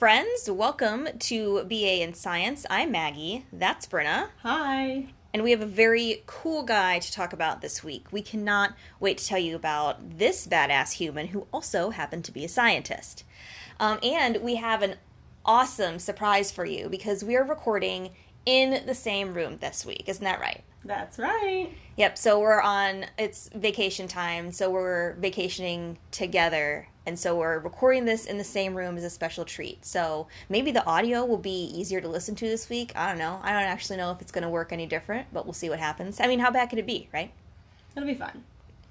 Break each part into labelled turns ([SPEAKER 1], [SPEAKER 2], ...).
[SPEAKER 1] Friends, welcome to BA in Science. I'm Maggie. That's Brynna.
[SPEAKER 2] Hi.
[SPEAKER 1] And we have a very cool guy to talk about this week. We cannot wait to tell you about this badass human who also happened to be a scientist. Um, and we have an awesome surprise for you because we are recording in the same room this week. Isn't that right?
[SPEAKER 2] That's right.
[SPEAKER 1] Yep. So we're on, it's vacation time. So we're vacationing together. And so we're recording this in the same room as a special treat. So maybe the audio will be easier to listen to this week. I don't know. I don't actually know if it's going to work any different, but we'll see what happens. I mean, how bad could it be, right?
[SPEAKER 2] It'll be fun.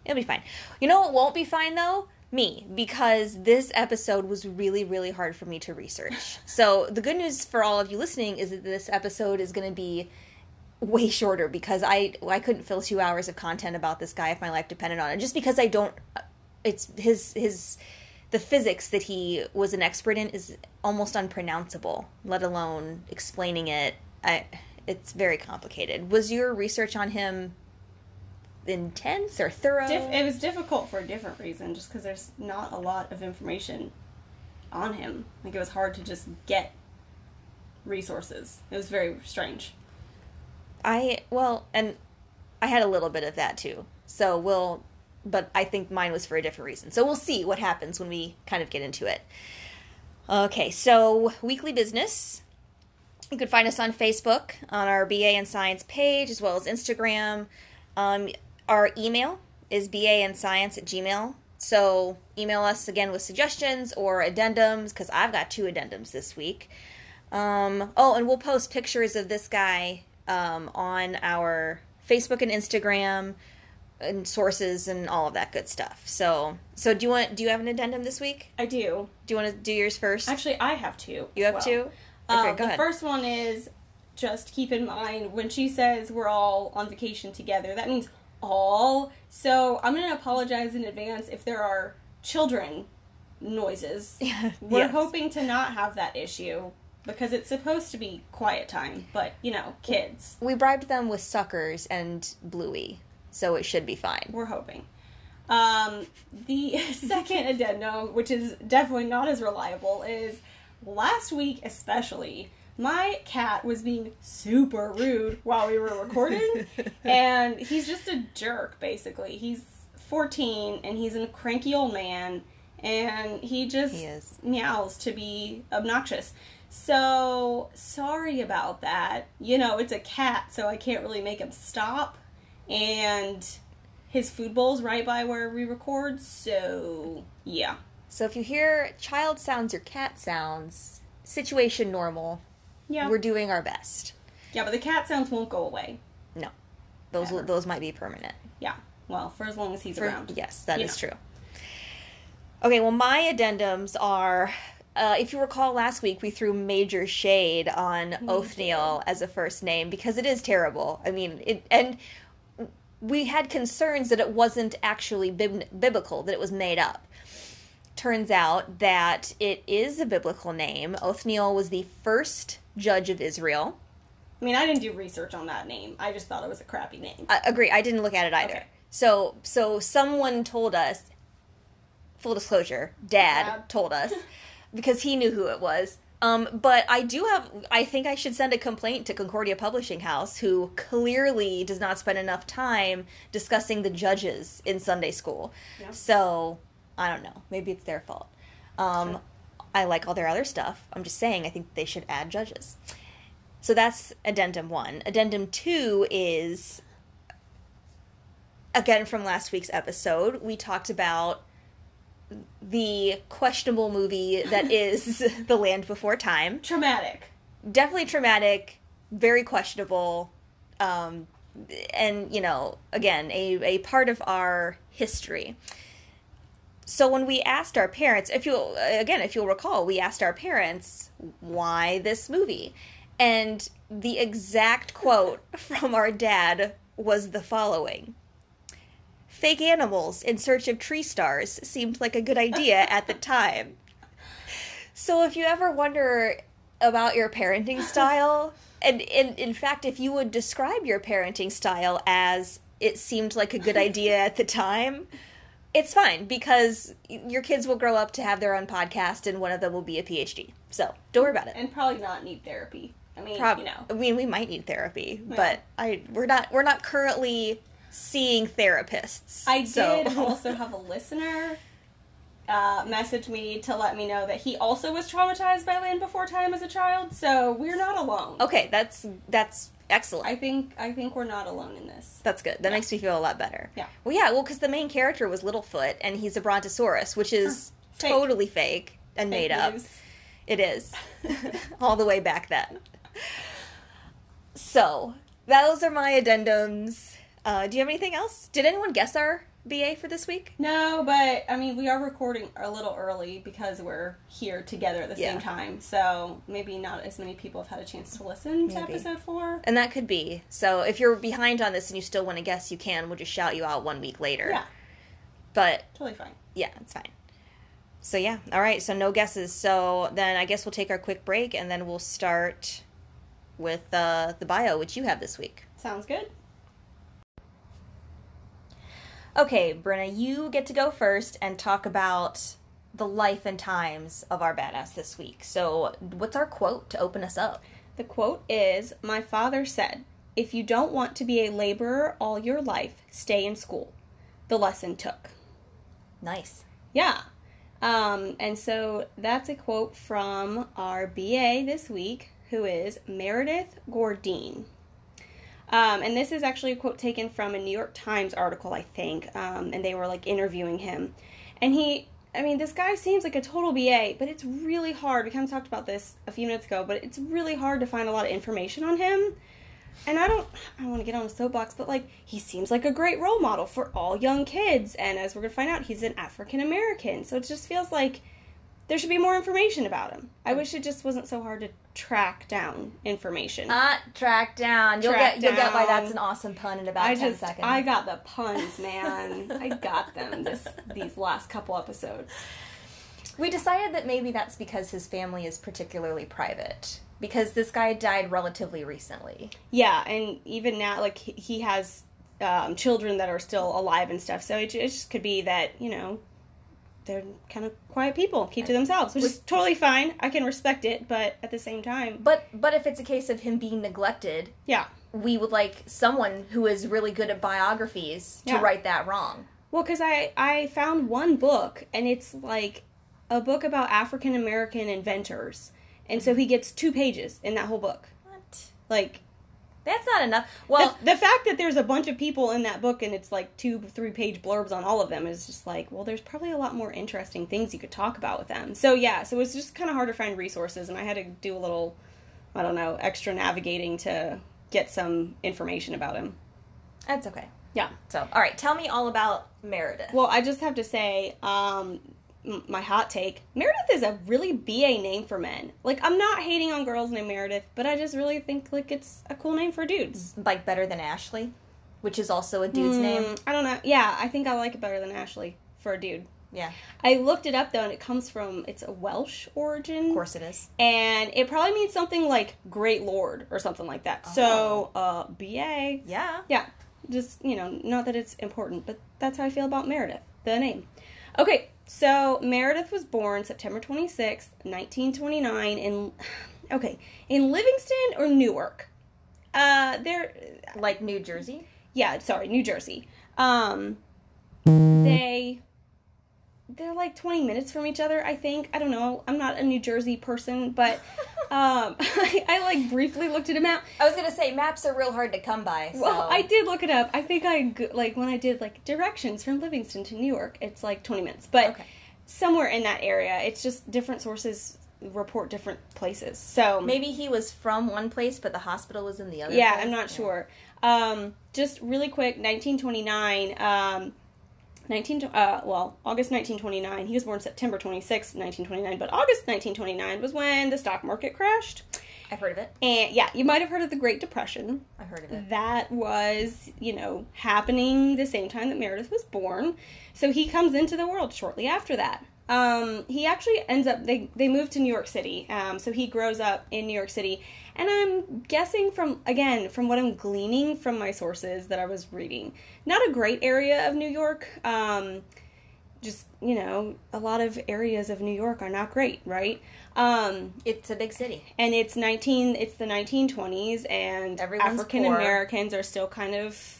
[SPEAKER 1] It'll be fine. You know what won't be fine though? Me, because this episode was really, really hard for me to research. so the good news for all of you listening is that this episode is going to be way shorter because I I couldn't fill two hours of content about this guy if my life depended on it. Just because I don't, it's his his the physics that he was an expert in is almost unpronounceable. Let alone explaining it. I it's very complicated. Was your research on him intense or thorough?
[SPEAKER 2] Dif- it was difficult for a different reason, just because there's not a lot of information on him. Like it was hard to just get resources. It was very strange.
[SPEAKER 1] I well, and I had a little bit of that too. So we'll, but I think mine was for a different reason. So we'll see what happens when we kind of get into it. Okay, so weekly business. You could find us on Facebook on our BA in Science page as well as Instagram. Um, our email is BA and science at gmail. So email us again with suggestions or addendums because I've got two addendums this week. Um, oh, and we'll post pictures of this guy um, on our Facebook and Instagram and sources and all of that good stuff. So, so do you want? Do you have an addendum this week?
[SPEAKER 2] I do.
[SPEAKER 1] Do you want to do yours first?
[SPEAKER 2] Actually, I have two.
[SPEAKER 1] you have
[SPEAKER 2] well.
[SPEAKER 1] two.
[SPEAKER 2] Um,
[SPEAKER 1] Okay, go
[SPEAKER 2] the
[SPEAKER 1] ahead.
[SPEAKER 2] first one is just keep in mind when she says we're all on vacation together, that means all. So I'm going to apologize in advance if there are children noises. We're
[SPEAKER 1] Yes.
[SPEAKER 2] hoping to not have that issue because it's supposed to be quiet time, but you know, kids.
[SPEAKER 1] We bribed them with suckers and Bluey, so it should be fine.
[SPEAKER 2] We're hoping. Um, the second addendum, which is definitely not as reliable, is last week especially. My cat was being super rude while we were recording, and he's just a jerk, basically. He's 14 and he's a cranky old man, and he just
[SPEAKER 1] He
[SPEAKER 2] meows to be obnoxious. So, sorry about that. You know, it's a cat, so I can't really make him stop. And his food bowl's right by where we record, so yeah.
[SPEAKER 1] So if you hear child sounds or cat sounds, situation normal.
[SPEAKER 2] Yeah.
[SPEAKER 1] We're doing our best.
[SPEAKER 2] yeah, but the cat sounds won't go away.
[SPEAKER 1] No, those
[SPEAKER 2] Ever.
[SPEAKER 1] those might be permanent.
[SPEAKER 2] Yeah. Well, for as long as he's
[SPEAKER 1] For-
[SPEAKER 2] around.
[SPEAKER 1] Yes, that
[SPEAKER 2] You
[SPEAKER 1] is
[SPEAKER 2] know.
[SPEAKER 1] true. Okay, well, my addendums are. Uh, if you recall last week, we threw major shade on Othniel as a first name because it is terrible. I mean, it and we had concerns that it wasn't actually bib- biblical, that it was made up. Turns out that it is a biblical name. Othniel was the first judge of Israel.
[SPEAKER 2] I mean, I didn't do research on that name. I just thought it was a crappy name.
[SPEAKER 1] I agree. I didn't look at it either.
[SPEAKER 2] Okay.
[SPEAKER 1] So so someone told us. Full disclosure, Dad
[SPEAKER 2] Dad.
[SPEAKER 1] told us because he knew who it was. Um, but I do have. I think I should send a complaint to Concordia Publishing House, who clearly does not spend enough time discussing the judges in Sunday school.
[SPEAKER 2] Yeah.
[SPEAKER 1] So I don't know. Maybe it's their fault. Um,
[SPEAKER 2] Sure.
[SPEAKER 1] I like all their other stuff. I'm just saying. I think they should add judges. So that's addendum one. Addendum two is again from last week's episode. We talked about the questionable movie that is The Land Before Time.
[SPEAKER 2] Traumatic.
[SPEAKER 1] Definitely traumatic, very questionable, um, and you know, again, a, a part of our history. So when we asked our parents, if you again, if you'll recall, we asked our parents why this movie, and the exact quote from our dad was the following: "Fake animals in search of tree stars seemed like a good idea at the time." So if you ever wonder about your parenting style, and in in fact, if you would describe your parenting style as it seemed like a good idea at the time, it's fine because your kids will grow up to have their own podcast and one of them will be a PhD. So don't worry about it.
[SPEAKER 2] and probably not need therapy. I mean,
[SPEAKER 1] Prob-
[SPEAKER 2] you know.
[SPEAKER 1] I mean, we might need therapy,
[SPEAKER 2] Yeah.
[SPEAKER 1] but I we're not we're not currently seeing therapists.
[SPEAKER 2] I
[SPEAKER 1] so-
[SPEAKER 2] did also have a listener uh, message me to let me know that he also was traumatized by Land Before Time as a child, so we're not alone.
[SPEAKER 1] okay, that's that's excellent.
[SPEAKER 2] I think I think we're not alone in this.
[SPEAKER 1] That's good. That makes me feel a lot better.
[SPEAKER 2] Yeah.
[SPEAKER 1] Well, yeah. Well, because the main character was Littlefoot, and he's a Brontosaurus, which is
[SPEAKER 2] Fake.
[SPEAKER 1] totally fake and
[SPEAKER 2] Fake
[SPEAKER 1] made up.
[SPEAKER 2] news.
[SPEAKER 1] It is, all the way back then. So those are my addendums. Uh, do you have anything else? Did anyone guess our BA for this week?
[SPEAKER 2] No, but I mean, we are recording a little early because we're here together at the
[SPEAKER 1] Yeah.
[SPEAKER 2] same time. So maybe not as many people have had a chance to listen to episode four.
[SPEAKER 1] And that could be. So if you're behind on this and you still want to guess, you can. We'll just shout you out one week later.
[SPEAKER 2] Yeah,
[SPEAKER 1] But
[SPEAKER 2] totally fine.
[SPEAKER 1] yeah, it's fine. So yeah, all right. So no guesses. So then I guess we'll take our quick break and then we'll start with uh, the bio, which you have this week.
[SPEAKER 2] Sounds good.
[SPEAKER 1] Okay, Brynna, you get to go first and talk about the life and times of our badass this week. So what's our quote to open us up?
[SPEAKER 2] The quote is My father said, If you don't want to be a laborer all your life, stay in school. The lesson took.
[SPEAKER 1] Nice.
[SPEAKER 2] Yeah. Um, and so that's a quote from our BA this week, who is Meredith Gourdine. Um, and this is actually a quote taken from a New York Times article, I think. Um, and they were like interviewing him. And he, I mean, this guy seems like a total BA, but it's really hard. We kind of talked about this a few minutes ago, but it's really hard to find a lot of information on him. And I don't, I don't want to get on a soapbox, but like, he seems like a great role model for all young kids. And as we're going to find out, he's an African American. So it just feels like there should be more information about him. I wish it just wasn't so hard to track down information.
[SPEAKER 1] Not track down. You'll
[SPEAKER 2] Track
[SPEAKER 1] get you'll get why that's an awesome pun in about
[SPEAKER 2] I
[SPEAKER 1] ten
[SPEAKER 2] just,
[SPEAKER 1] seconds.
[SPEAKER 2] I got the puns, man. I got them this these last couple episodes.
[SPEAKER 1] We decided that maybe that's because his family is particularly private. Because this guy died relatively recently.
[SPEAKER 2] Yeah, and even now, like he- he has um, children that are still alive and stuff. So it, it just could be that you know they're kind of quiet people, keep to themselves, which is totally fine. I can respect it, but at the same time,
[SPEAKER 1] But but if it's a case of him being neglected,
[SPEAKER 2] yeah.
[SPEAKER 1] we would like someone who is really good at biographies to
[SPEAKER 2] Yeah.
[SPEAKER 1] right that wrong.
[SPEAKER 2] Well, because I I found one book and it's like a book about African American inventors, and so mm-hmm. he gets two pages in that whole book.
[SPEAKER 1] What?
[SPEAKER 2] Like
[SPEAKER 1] That's not enough. Well,
[SPEAKER 2] the, the fact that there's a bunch of people in that book and it's like two three page blurbs on all of them is just like well there's probably a lot more interesting things you could talk about with them so yeah so it's just kind of hard to find resources and i had to do a little i don't know extra navigating to get some information about him
[SPEAKER 1] that's okay.
[SPEAKER 2] yeah
[SPEAKER 1] So, all right, tell me all about Meredith.
[SPEAKER 2] well i just have to say um m- my hot take meredith is a really ba name for men like i'm not hating on girls named meredith but i just really think like it's a cool name for dudes
[SPEAKER 1] like better than Ashley, which is also a dude's name.
[SPEAKER 2] Mm, I don't know. Yeah, I think I like it better than Ashley for a dude.
[SPEAKER 1] Yeah,
[SPEAKER 2] I looked it up though, and it comes from it's a Welsh origin,
[SPEAKER 1] of course it is.
[SPEAKER 2] and it probably means something like Great Lord or something like that. So, uh, BA,
[SPEAKER 1] Yeah.
[SPEAKER 2] yeah, just you know, not that it's important, but that's how I feel about Meredith, the name. Okay, so Meredith was born September twenty sixth, nineteen twenty nine, in okay in Livingston or Newark. Uh, there,
[SPEAKER 1] Like New Jersey.
[SPEAKER 2] yeah, sorry, New Jersey. Um, they they're like 20 minutes from each other, I think. I don't know. I'm not a New Jersey person, but um, I, I like briefly looked at a map.
[SPEAKER 1] I was gonna say maps are real hard to come by. So.
[SPEAKER 2] Well, I did look it up. I think I like when I did like directions from Livingston to New York, it's like 20 minutes. But
[SPEAKER 1] Okay.
[SPEAKER 2] somewhere in that area, it's just different sources report different places. So
[SPEAKER 1] Maybe he was from one place, but the hospital was in the other.
[SPEAKER 2] yeah,
[SPEAKER 1] place.
[SPEAKER 2] I'm not sure. Um, just really quick, 1929. Um, 19 uh, well August 1929. He was born September 26, 1929. But August 1929 was when the stock market crashed.
[SPEAKER 1] I've heard of it.
[SPEAKER 2] And yeah, you might have heard of the Great Depression.
[SPEAKER 1] I've heard of it.
[SPEAKER 2] That was you know happening the same time that Meredith was born. So he comes into the world shortly after that. Um, he actually ends up they they moved to New York City. Um, so he grows up in New York City, and I'm guessing from again from what I'm gleaning from my sources that I was reading, not a great area of New York. Um, just you know a lot of areas of New York are not great, right? Um,
[SPEAKER 1] It's a big city.
[SPEAKER 2] and it's 19 it's the 1920s and
[SPEAKER 1] Everyone's
[SPEAKER 2] African. Americans are still kind of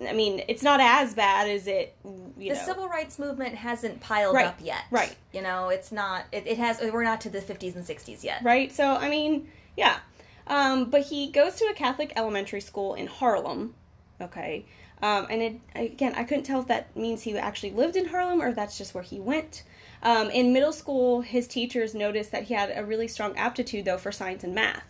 [SPEAKER 2] I mean, it's not as bad as it you
[SPEAKER 1] the
[SPEAKER 2] know.
[SPEAKER 1] civil rights movement hasn't piled
[SPEAKER 2] Right,
[SPEAKER 1] up yet.
[SPEAKER 2] right.
[SPEAKER 1] You know, it's not. It, it has. We're not to the 50s and 60s yet.
[SPEAKER 2] right? So, I mean, yeah. Um, but he goes to a Catholic elementary school in Harlem, okay? Um, and it, again, I couldn't tell if that means he actually lived in Harlem or if that's just where he went. Um, in middle school, his teachers noticed that he had a really strong aptitude, though, for science and math.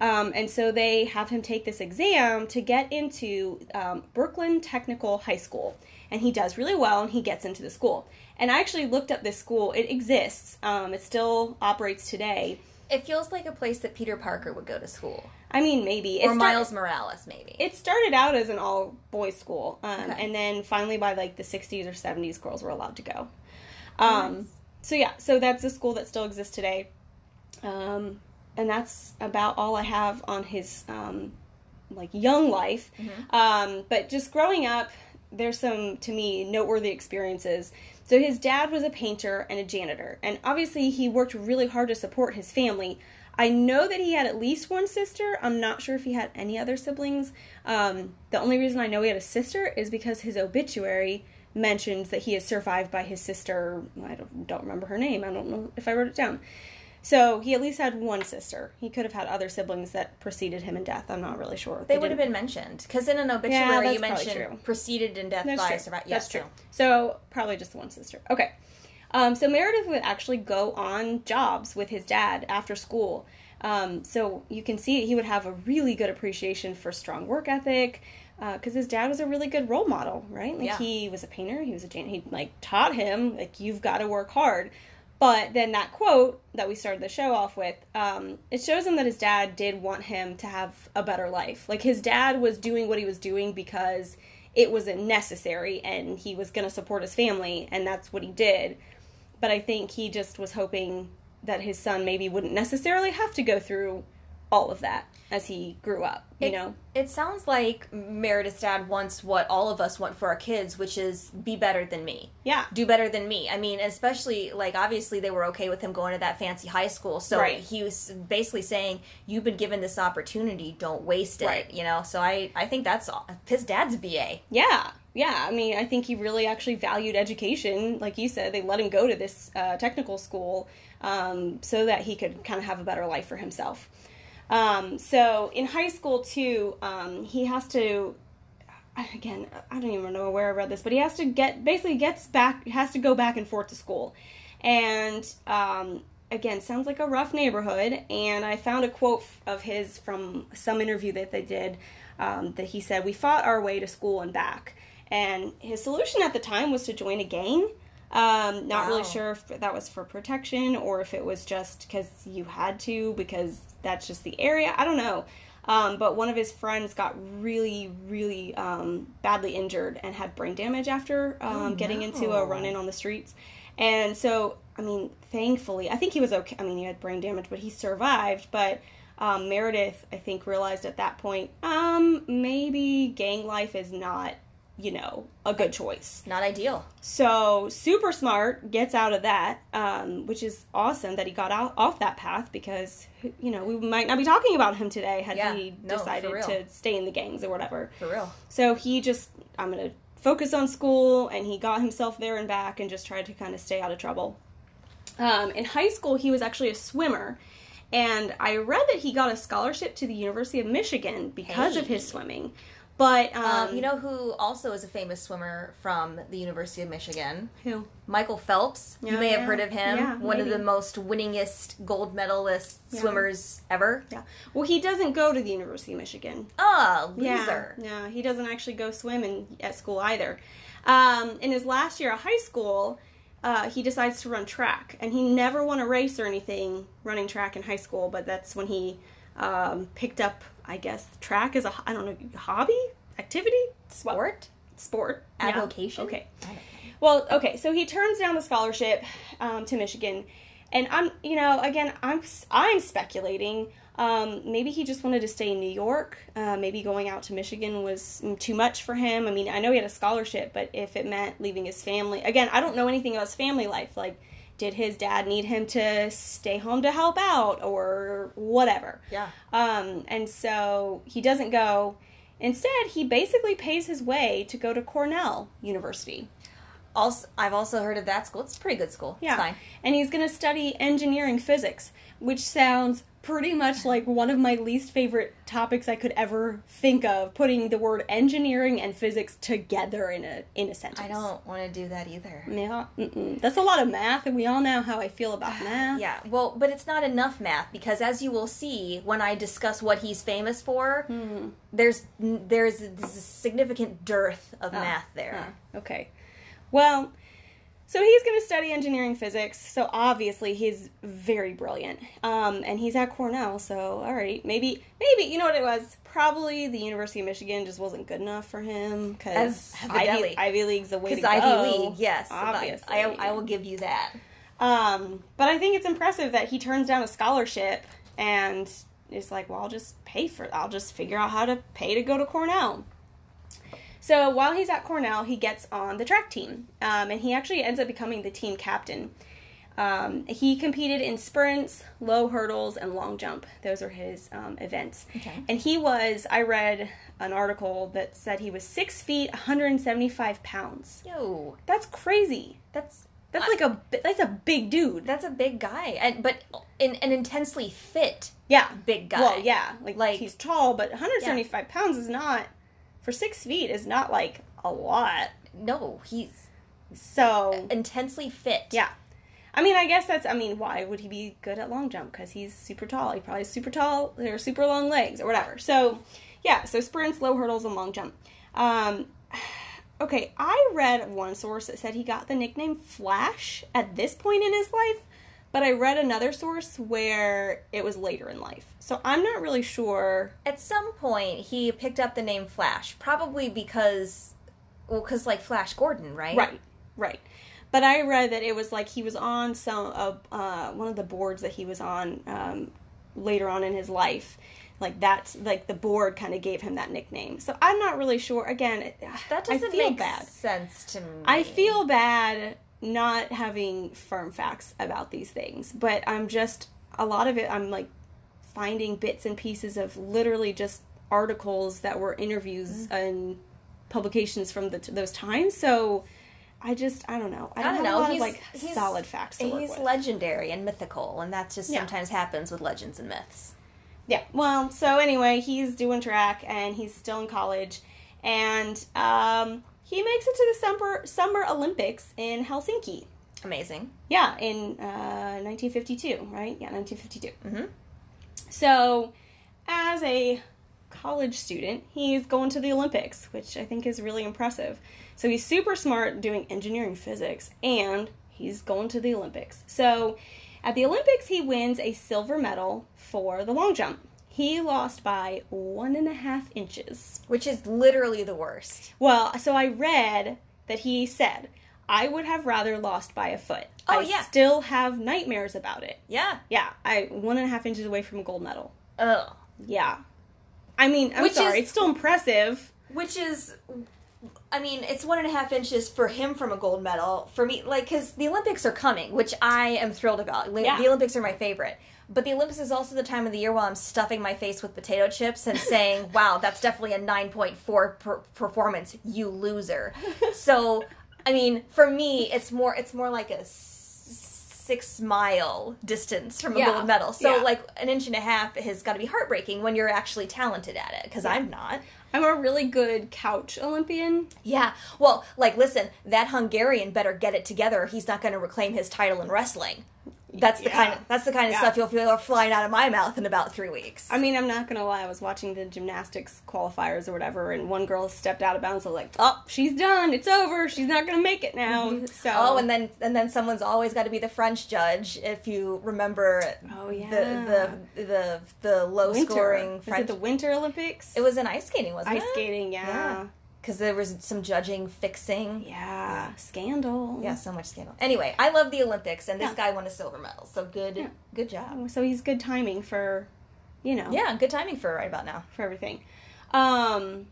[SPEAKER 2] Um, and so they have him take this exam to get into um, Brooklyn Technical High School. And he does really well and he gets into the school. And I actually looked up this school. It exists, um, it still operates today.
[SPEAKER 1] It feels like a place that Peter Parker would go to school,
[SPEAKER 2] I mean, maybe. It
[SPEAKER 1] or
[SPEAKER 2] start-
[SPEAKER 1] Miles Morales, maybe.
[SPEAKER 2] It started out as an all boys school. Um,
[SPEAKER 1] Okay.
[SPEAKER 2] And then finally, by like the 60s or 70s, girls were allowed to go. Um,
[SPEAKER 1] Nice.
[SPEAKER 2] So, yeah, so that's a school that still exists today. Um, and that's about all I have on his um, like young life.
[SPEAKER 1] Mm-hmm.
[SPEAKER 2] Um, but just growing up, there's some to me noteworthy experiences. So his dad was a painter and a janitor, and obviously he worked really hard to support his family. I know that he had at least one sister. I'm not sure if he had any other siblings. Um, the only reason I know he had a sister is because his obituary mentions that he is survived by his sister. I don't, don't remember her name. I don't know if I wrote it down. So he at least had one sister. He could have had other siblings that preceded him in death. I'm not really sure.
[SPEAKER 1] they would have been mentioned because in an obituary
[SPEAKER 2] Yeah,
[SPEAKER 1] you mentioned preceded in death
[SPEAKER 2] That's
[SPEAKER 1] by
[SPEAKER 2] true.
[SPEAKER 1] survivor.
[SPEAKER 2] That's
[SPEAKER 1] yeah,
[SPEAKER 2] true. So probably just one sister. Okay. Um, so Meredith would actually go on jobs with his dad after school. Um, so you can see he would have a really good appreciation for strong work ethic because his dad was a really good role model, right? Like
[SPEAKER 1] Yeah.
[SPEAKER 2] he was a painter, he was a jan- he like taught him like you've got to work hard. But then that quote that we started the show off with, um, it shows him that his dad did want him to have a better life. Like his dad was doing what he was doing because it was necessary and he was going to support his family, and that's what he did. But I think he just was hoping that his son maybe wouldn't necessarily have to go through all of that as he grew up, you
[SPEAKER 1] It-
[SPEAKER 2] know?
[SPEAKER 1] It sounds like Meredith's dad wants what all of us want for our kids, which is be better than me.
[SPEAKER 2] Yeah.
[SPEAKER 1] do better than me. I mean, especially like obviously they were okay with him going to that fancy high school. So
[SPEAKER 2] Right.
[SPEAKER 1] he was basically saying, "You've been given this opportunity, don't waste it."
[SPEAKER 2] Right.
[SPEAKER 1] You know. So I I think that's all. his dad's a BA.
[SPEAKER 2] Yeah, yeah. I mean, I think he really actually valued education. Like you said, they let him go to this uh, technical school um, so that he could kind of have a better life for himself. Um, so in high school too, um, he has to. Again, I don't even know where I read this, but he has to get basically gets back has to go back and forth to school, and um, again sounds like a rough neighborhood. And I found a quote of his from some interview that they did um, that he said, "We fought our way to school and back." And his solution at the time was to join a gang. Um, not really sure if that was for protection or if it was just because you had to because that's just the area. I don't know. Um, but one of his friends got really, really um, badly injured and had brain damage after um,
[SPEAKER 1] Oh,
[SPEAKER 2] getting into a run in on the streets. And so, I mean, thankfully, I think he was okay. I mean, he had brain damage, but he survived. But um, Meredith, I think, realized at that point, um, maybe gang life is not, you know, a good choice.
[SPEAKER 1] Not ideal.
[SPEAKER 2] So super smart gets out of that, um, which is awesome that he got out off that path because you know we might not be talking about him today had
[SPEAKER 1] Yeah,
[SPEAKER 2] he decided
[SPEAKER 1] real.
[SPEAKER 2] to stay in the gangs or whatever.
[SPEAKER 1] For real.
[SPEAKER 2] So he just I'm gonna focus on school, and he got himself there and back, and just tried to kind of stay out of trouble. Um, in high school, he was actually a swimmer, and I read that he got a scholarship to the University of Michigan because of his swimming. But um,
[SPEAKER 1] Um, you know who also is a famous swimmer from the University of Michigan?
[SPEAKER 2] who?
[SPEAKER 1] Michael Phelps.
[SPEAKER 2] Yeah,
[SPEAKER 1] you may have heard of him.
[SPEAKER 2] Yeah,
[SPEAKER 1] One of the most winningest gold medalist
[SPEAKER 2] Yeah.
[SPEAKER 1] swimmers ever.
[SPEAKER 2] Yeah. Well, he doesn't go to the University of Michigan.
[SPEAKER 1] Ah, loser.
[SPEAKER 2] Yeah, yeah, he doesn't actually go swim in, at school either. Um, in his last year of high school, uh, he decides to run track, and he never won a race or anything running track in high school. But that's when he um, picked up, I guess, track as a I don't know hobby activity
[SPEAKER 1] Sport?
[SPEAKER 2] sport Yeah. Okay.
[SPEAKER 1] I don't know.
[SPEAKER 2] Well, okay, so he turns down the scholarship um, to Michigan. And I'm, you know, again, I'm I'm speculating. Um, maybe he just wanted to stay in New York. Uh, maybe going out to Michigan was too much for him. I mean, I know he had a scholarship, but if it meant leaving his family, again, I don't know anything about his family life. Like, did his dad need him to stay home to help out or whatever?
[SPEAKER 1] Yeah.
[SPEAKER 2] Um, and so he doesn't go. Instead, he basically pays his way to go to Cornell University.
[SPEAKER 1] Also, I've also heard of that school. It's a pretty good school.
[SPEAKER 2] Yeah. And he's going to study engineering physics, which sounds pretty much like one of my least favorite topics I could ever think of, putting the word engineering and physics together in a in a sentence.
[SPEAKER 1] I don't want to do that either.
[SPEAKER 2] Yeah, mm-mm. that's a lot of math, and we all know how I feel about math.
[SPEAKER 1] Yeah, well, but it's not enough math because, as you will see when I discuss what he's famous for,
[SPEAKER 2] Hmm.
[SPEAKER 1] there's there's a significant dearth of
[SPEAKER 2] Oh,
[SPEAKER 1] math there.
[SPEAKER 2] oh, okay. Well, so he's going to study engineering physics. So obviously he's very brilliant. Um, and he's at Cornell. So all right, maybe maybe you know what it was. Probably the University of Michigan just wasn't good enough for him because Ivy, Ivy League's the way to
[SPEAKER 1] Because
[SPEAKER 2] go.
[SPEAKER 1] Ivy League, yes,
[SPEAKER 2] obviously.
[SPEAKER 1] I, I will give you that.
[SPEAKER 2] Um, but I think it's impressive that he turns down a scholarship and is like, well, I'll just pay for it. I'll just figure out how to pay to go to Cornell. So while he's at Cornell, he gets on the track team, um, and he actually ends up becoming the team captain. Um, he competed in sprints, low hurdles, and long jump. Those are his um, events.
[SPEAKER 1] Okay.
[SPEAKER 2] And he was, I read an article that said he was six feet, 175 pounds.
[SPEAKER 1] Yo,
[SPEAKER 2] That's crazy.
[SPEAKER 1] that's
[SPEAKER 2] That's
[SPEAKER 1] I-
[SPEAKER 2] like a that's a big dude.
[SPEAKER 1] that's a big guy, and but in, an intensely fit
[SPEAKER 2] Yeah.
[SPEAKER 1] big guy.
[SPEAKER 2] Well, yeah. Like,
[SPEAKER 1] Like-
[SPEAKER 2] he's tall, but 175 pounds is not for six feet is not like a lot.
[SPEAKER 1] No, he's
[SPEAKER 2] So
[SPEAKER 1] intensely fit.
[SPEAKER 2] yeah. I mean, I guess that's. I mean, why would he be good at long jump? Because he's super tall. He probably has super tall or super long legs or whatever. So, yeah. So sprints, low hurdles, and long jump. Um, okay, I read one source that said he got the nickname Flash at this point in his life, but I read another source where it was later in life. So I'm not really sure.
[SPEAKER 1] At some point, he picked up the name Flash, probably because, well, because like Flash Gordon, right?
[SPEAKER 2] Right, right. But I read that it was like he was on some uh, uh, one of the boards that he was on um, later on in his life. Like that's like the board kind of gave him that nickname. So I'm not really sure. Again,
[SPEAKER 1] That doesn't
[SPEAKER 2] feel
[SPEAKER 1] make
[SPEAKER 2] bad.
[SPEAKER 1] sense to me.
[SPEAKER 2] I feel bad not having firm facts about these things, but I'm just a lot of it. I'm like finding bits and pieces of literally just articles that were interviews
[SPEAKER 1] Mm-hmm.
[SPEAKER 2] and publications from the, those times. So I just I don't know. I
[SPEAKER 1] I
[SPEAKER 2] don't,
[SPEAKER 1] don't
[SPEAKER 2] have
[SPEAKER 1] know.
[SPEAKER 2] a lot
[SPEAKER 1] he's
[SPEAKER 2] of like
[SPEAKER 1] he's-
[SPEAKER 2] solid facts
[SPEAKER 1] He's legendary and mythical, and that just
[SPEAKER 2] Yeah.
[SPEAKER 1] sometimes happens with legends and myths.
[SPEAKER 2] Yeah. Well, so anyway, he's doing track and he's still in college, and um, he makes it to the summer summer Olympics in Helsinki.
[SPEAKER 1] Amazing.
[SPEAKER 2] Yeah, in uh, 1952, right? Yeah, 1952.
[SPEAKER 1] Mm-hmm.
[SPEAKER 2] So, as a college student, he's going to the Olympics, which I think is really impressive. So, he's super smart doing engineering physics, and he's going to the Olympics. So, at the Olympics, he wins a silver medal for the long jump. He lost by one and a half inches.
[SPEAKER 1] Which is literally the worst.
[SPEAKER 2] Well, so I read that he said, I would have rather lost by a foot.
[SPEAKER 1] Oh,
[SPEAKER 2] I
[SPEAKER 1] yeah.
[SPEAKER 2] still have nightmares about it.
[SPEAKER 1] Yeah.
[SPEAKER 2] Yeah, I one and a half inches away from a gold medal.
[SPEAKER 1] Ugh.
[SPEAKER 2] Yeah. I mean, I'm
[SPEAKER 1] Which
[SPEAKER 2] sorry,
[SPEAKER 1] is-
[SPEAKER 2] it's still impressive.
[SPEAKER 1] Which is, I mean, it's one and a half inches for him from a gold medal. For me, like, because the Olympics are coming, which I am thrilled about.
[SPEAKER 2] Yeah.
[SPEAKER 1] The Olympics are my favorite. But the Olympics is also the time of the year while I'm stuffing my face with potato chips and saying, wow, that's definitely a 9.4 per- performance, you loser. so, I mean, for me, it's more, it's more like a s- six mile distance from a
[SPEAKER 2] Yeah.
[SPEAKER 1] gold medal. So,
[SPEAKER 2] Yeah.
[SPEAKER 1] like, an inch and a half has got to be heartbreaking when you're actually talented at it, because I'm not.
[SPEAKER 2] I'm a really good couch Olympian.
[SPEAKER 1] Yeah. Well, like, listen, that Hungarian better get it together. Or he's not going to reclaim his title in wrestling. That's the
[SPEAKER 2] Yeah.
[SPEAKER 1] kind of that's the kind of
[SPEAKER 2] Yeah.
[SPEAKER 1] stuff you'll feel flying out of my mouth in about three weeks.
[SPEAKER 2] I mean, I'm not gonna lie. I was watching the gymnastics qualifiers or whatever, and one girl stepped out of bounds. I was like, "Oh, she's done. It's over. She's not gonna make it now." Mm-hmm. So,
[SPEAKER 1] oh, and then and then someone's always got to be the French judge. If you remember,
[SPEAKER 2] Oh, yeah.
[SPEAKER 1] the the the the low
[SPEAKER 2] winter.
[SPEAKER 1] scoring French.
[SPEAKER 2] it the Winter Olympics?
[SPEAKER 1] it was in ice skating, wasn't
[SPEAKER 2] ice
[SPEAKER 1] it?
[SPEAKER 2] Ice skating. Yeah.
[SPEAKER 1] Yeah. Because there was some judging fixing.
[SPEAKER 2] Yeah, scandal.
[SPEAKER 1] Yeah, so much scandal. Anyway, I love the Olympics, and this
[SPEAKER 2] Yeah.
[SPEAKER 1] guy won a silver medal. So good,
[SPEAKER 2] Yeah.
[SPEAKER 1] good job.
[SPEAKER 2] So he's good timing for, you know,
[SPEAKER 1] Yeah, good timing for right about now.
[SPEAKER 2] for everything. Um,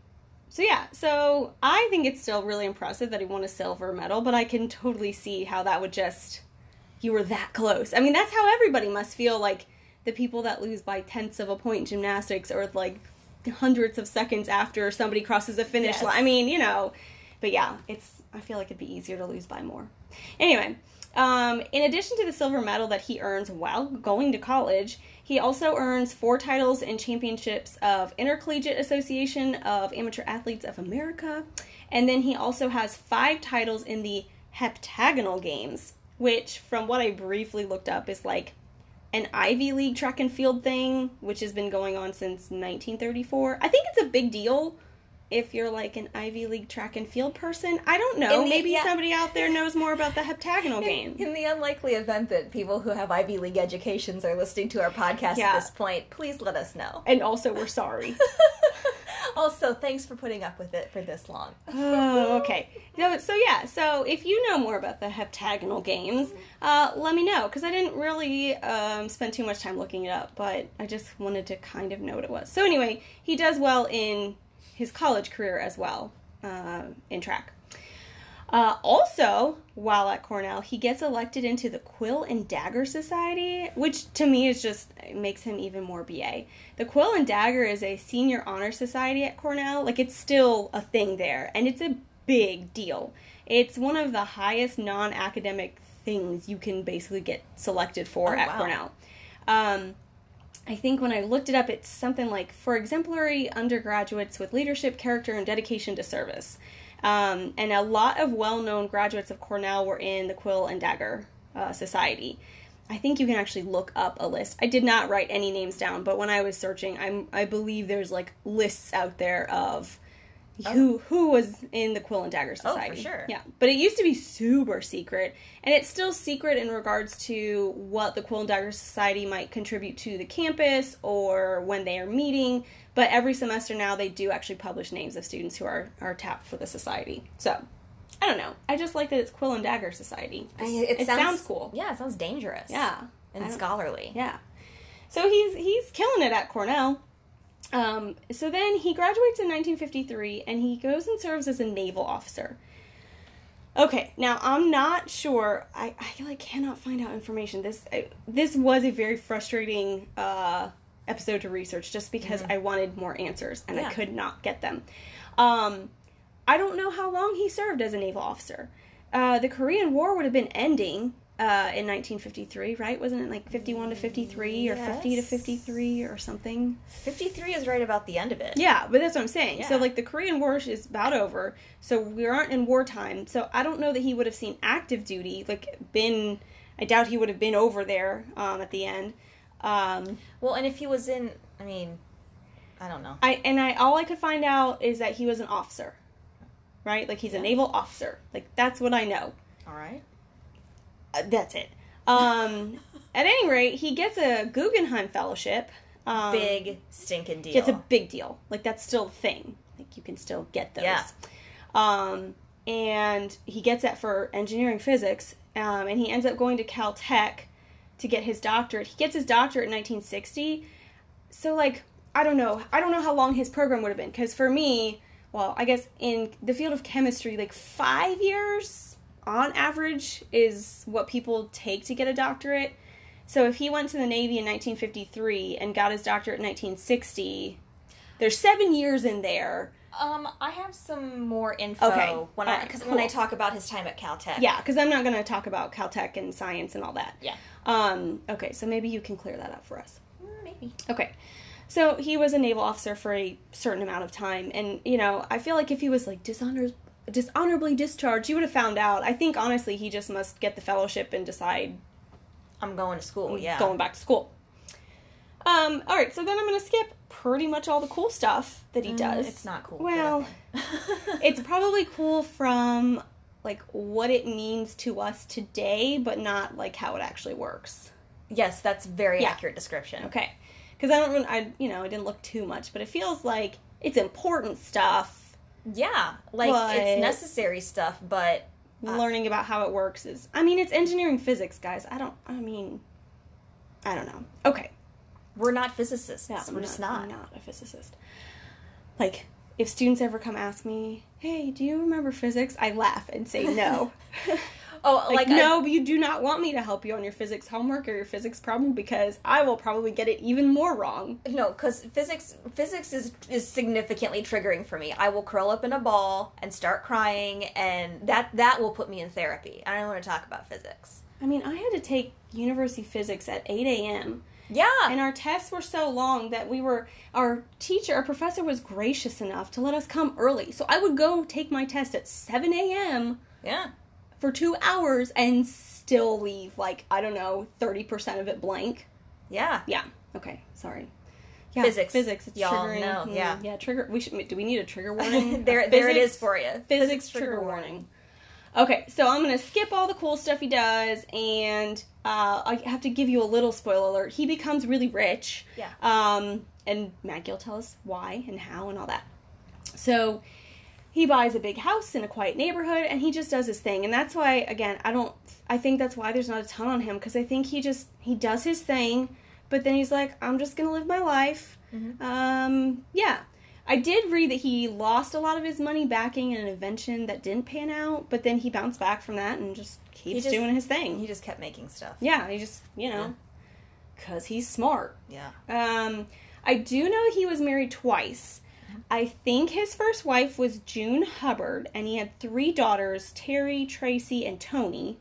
[SPEAKER 2] so yeah, so I think it's still really impressive that he won a silver medal, but I can totally see how that would just you were that close. I mean, that's how everybody must feel like the people that lose by tenths of a point in gymnastics or like hundreds of seconds after somebody crosses a finish
[SPEAKER 1] Yes.
[SPEAKER 2] line. I mean, you know, but yeah, it's I feel like it'd be easier to lose by more. Anyway, um, in addition to the silver medal that he earns while going to college, he also earns four titles in championships of Intercollegiate Association of Amateur Athletes of America, and then he also has five titles in the heptagonal games, which, from what I briefly looked up, is like an Ivy League track and field thing, which has been going on since 1934. I think it's a big deal if you're like an Ivy League track and field person. I don't know.
[SPEAKER 1] The-
[SPEAKER 2] Maybe
[SPEAKER 1] yeah.
[SPEAKER 2] somebody out there knows more about the heptagonal game.
[SPEAKER 1] In the unlikely event that people who have Ivy League educations are listening to our podcast
[SPEAKER 2] Yeah.
[SPEAKER 1] at this point, please let us know.
[SPEAKER 2] And also, we're sorry.
[SPEAKER 1] also, thanks for putting up with it for this long.
[SPEAKER 2] oh, okay. So, so yeah. So if you know more about the heptagonal games, uh, let me know because I didn't really um, spend too much time looking it up, but I just wanted to kind of know what it was. So anyway, he does well in his college career as well uh, in track. Uh, also, while at Cornell, he gets elected into the Quill and Dagger Society, which to me is just makes him even more BA. The Quill and Dagger is a senior honor society at Cornell. Like it's still a thing there, and it's a big deal. It's one of the highest non-academic things you can basically get selected for
[SPEAKER 1] Oh,
[SPEAKER 2] at
[SPEAKER 1] wow.
[SPEAKER 2] Cornell. Um, I think when I looked it up, it's something like for exemplary undergraduates with leadership, character, and dedication to service. Um, and a lot of well known graduates of Cornell were in the Quill and Dagger uh, Society. I think you can actually look up a list. I did not write any names down, but when I was searching, I'm, I believe there's like lists out there of Oh. who who was in the Quill and Dagger Society.
[SPEAKER 1] Oh, for sure.
[SPEAKER 2] Yeah, but it used to be super secret, and it's still secret in regards to what the Quill and Dagger Society might contribute to the campus or when they are meeting. But every semester now, they do actually publish names of students who are are tapped for the society. So. I don't know. I just like that it's Quill and Dagger Society.
[SPEAKER 1] I-
[SPEAKER 2] it, sounds, cool.
[SPEAKER 1] Yeah, it sounds dangerous.
[SPEAKER 2] Yeah.
[SPEAKER 1] And scholarly.
[SPEAKER 2] Yeah. So he's he's killing it at Cornell. Um, so then he graduates in 1953 and he goes and serves as a naval officer. Okay, now I'm not sure. I, I like cannot find out information. This I, this was a very frustrating uh, episode to research just because I wanted more answers and I could not get them. Um, I don't know how long he served as a naval officer. Uh, the Korean War would have been ending uh, in 1953, right? Wasn't it like 51 to 53 or 50 to 53 or something?
[SPEAKER 1] 53 is right about the end of it.
[SPEAKER 2] Yeah, but that's what I'm saying. So like the Korean War is about over, so we aren't in wartime. So I don't know that he would have seen active duty, like been. I doubt he would have been over there um, at the end. Um,
[SPEAKER 1] Well, and if he was in, I mean, I don't know.
[SPEAKER 2] I and I all I could find out is that he was an officer, right? Like he's a naval officer. Like that's what I know.
[SPEAKER 1] All right.
[SPEAKER 2] That's it. Um, at any rate, he gets a Guggenheim Fellowship. Um,
[SPEAKER 1] Big stinking deal.
[SPEAKER 2] It's a big deal. Like that's still a thing. Like you can still get those.
[SPEAKER 1] Yeah.
[SPEAKER 2] Um, and he gets that for engineering physics. Um, and he ends up going to Caltech to get his doctorate. He gets his doctorate in 1960. So like I don't know. I don't know how long his program would have been because for me, well, I guess in the field of chemistry, like five years on average is what people take to get a doctorate. So if he went to the Navy in 1953 and got his doctorate in 1960, there's seven years in there.
[SPEAKER 1] Um, I have some more info
[SPEAKER 2] Okay.
[SPEAKER 1] when I because when I talk about his time at Caltech.
[SPEAKER 2] Yeah, because I'm not going to talk about Caltech and science and all that.
[SPEAKER 1] Yeah.
[SPEAKER 2] Um, okay, so maybe you can clear that up for us.
[SPEAKER 1] Mm, Maybe.
[SPEAKER 2] Okay. So he was a naval officer for a certain amount of time, and you know, I feel like if he was like dishonor dishonorably discharged, you would have found out. I think honestly, he just must get the fellowship and decide
[SPEAKER 1] I'm going to school. Yeah.
[SPEAKER 2] going back to school. Um, all right, so then I'm going to skip pretty much all the cool stuff that he
[SPEAKER 1] Mm,
[SPEAKER 2] does.
[SPEAKER 1] It's not cool.
[SPEAKER 2] Well, it's probably cool from like what it means to us today, but not like how it actually works.
[SPEAKER 1] yes, that's very
[SPEAKER 2] Yeah.
[SPEAKER 1] accurate description.
[SPEAKER 2] Okay, because I don't, I you know, I didn't look too much, but it feels like it's important stuff,
[SPEAKER 1] Yeah, like
[SPEAKER 2] But-
[SPEAKER 1] it's necessary stuff, but Uh,
[SPEAKER 2] learning about how it works is I mean, it's engineering physics, guys. I don't I mean I don't know. Okay.
[SPEAKER 1] we're not physicists.
[SPEAKER 2] Yeah,
[SPEAKER 1] we're just
[SPEAKER 2] I'm
[SPEAKER 1] not.
[SPEAKER 2] not a physicist. Like, if students ever come ask me, "Hey, do you remember physics?" I laugh and say no.
[SPEAKER 1] Oh,
[SPEAKER 2] like,
[SPEAKER 1] like, I-
[SPEAKER 2] no, you do not want me to help you on your physics homework or your physics problem because I will probably get it even more wrong.
[SPEAKER 1] no, because physics physics is is significantly triggering for me. I will curl up in a ball and start crying, and that that will put me in therapy. I don't want to talk about physics.
[SPEAKER 2] I mean, I had to take university physics at 8 a.m.
[SPEAKER 1] Yeah,
[SPEAKER 2] and our tests were so long that we were our teacher our professor was gracious enough to let us come early so i would go take my test at 7 a.m
[SPEAKER 1] yeah.
[SPEAKER 2] For two hours and still leave like i don't know 30% of it blank.
[SPEAKER 1] Yeah.
[SPEAKER 2] yeah. Okay. Sorry. Yeah,
[SPEAKER 1] Physics.
[SPEAKER 2] physics it's
[SPEAKER 1] Y'all
[SPEAKER 2] triggering.
[SPEAKER 1] know,
[SPEAKER 2] Mm,
[SPEAKER 1] yeah.
[SPEAKER 2] yeah trigger we should do we need a trigger warning?
[SPEAKER 1] There there it
[SPEAKER 2] Physics-
[SPEAKER 1] is for you.
[SPEAKER 2] physics trigger warning. okay so i'm gonna skip all the cool stuff he does and uh, i have to give you a little spoiler alert. He becomes really rich
[SPEAKER 1] Yeah.
[SPEAKER 2] um, and maggie will tell us why and how and all that. So he buys a big house in a quiet neighborhood and he just does his thing and that's why again i don't i think that's why there's not a ton on him because i think he just he does his thing but then he's like i'm just gonna live my life
[SPEAKER 1] Mhm.
[SPEAKER 2] um yeah i did read that he lost a lot of his money backing an invention that didn't pan out but then he bounced back from that and just keeps
[SPEAKER 1] just-
[SPEAKER 2] doing his thing
[SPEAKER 1] He just kept making stuff.
[SPEAKER 2] yeah he just you know because he's smart
[SPEAKER 1] Yeah.
[SPEAKER 2] um, I do know he was married twice. I think his first wife was June Hubbard, and he had three daughters Terry, Tracy, and Tony,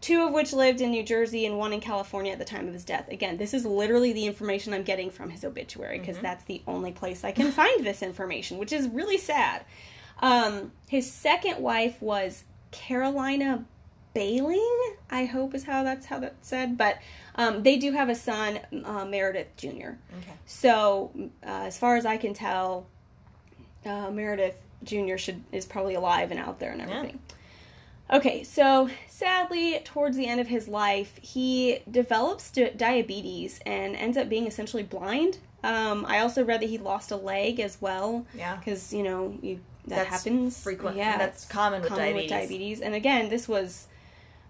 [SPEAKER 2] two of which lived in New Jersey and one in California at the time of his death. Again, this is literally the information I'm getting from his obituary because that's the only place I can find this information, which is really sad. Um, his second wife was Carolina Bailing, I hope is how that's how that's said, but um, they do have a son, uh, Meredith Jr.
[SPEAKER 1] Okay.
[SPEAKER 2] So, uh, as far as I can tell, uh, Meredith Jr. should is probably alive and out there and everything. Okay, so sadly, towards the end of his life, he develops di- diabetes and ends up being essentially blind. Um, I also read that he lost a leg as well
[SPEAKER 1] Yeah.
[SPEAKER 2] because you know you that
[SPEAKER 1] That's
[SPEAKER 2] happens
[SPEAKER 1] frequent.
[SPEAKER 2] Yeah,
[SPEAKER 1] That's common with diabetes.
[SPEAKER 2] diabetes. And again, this was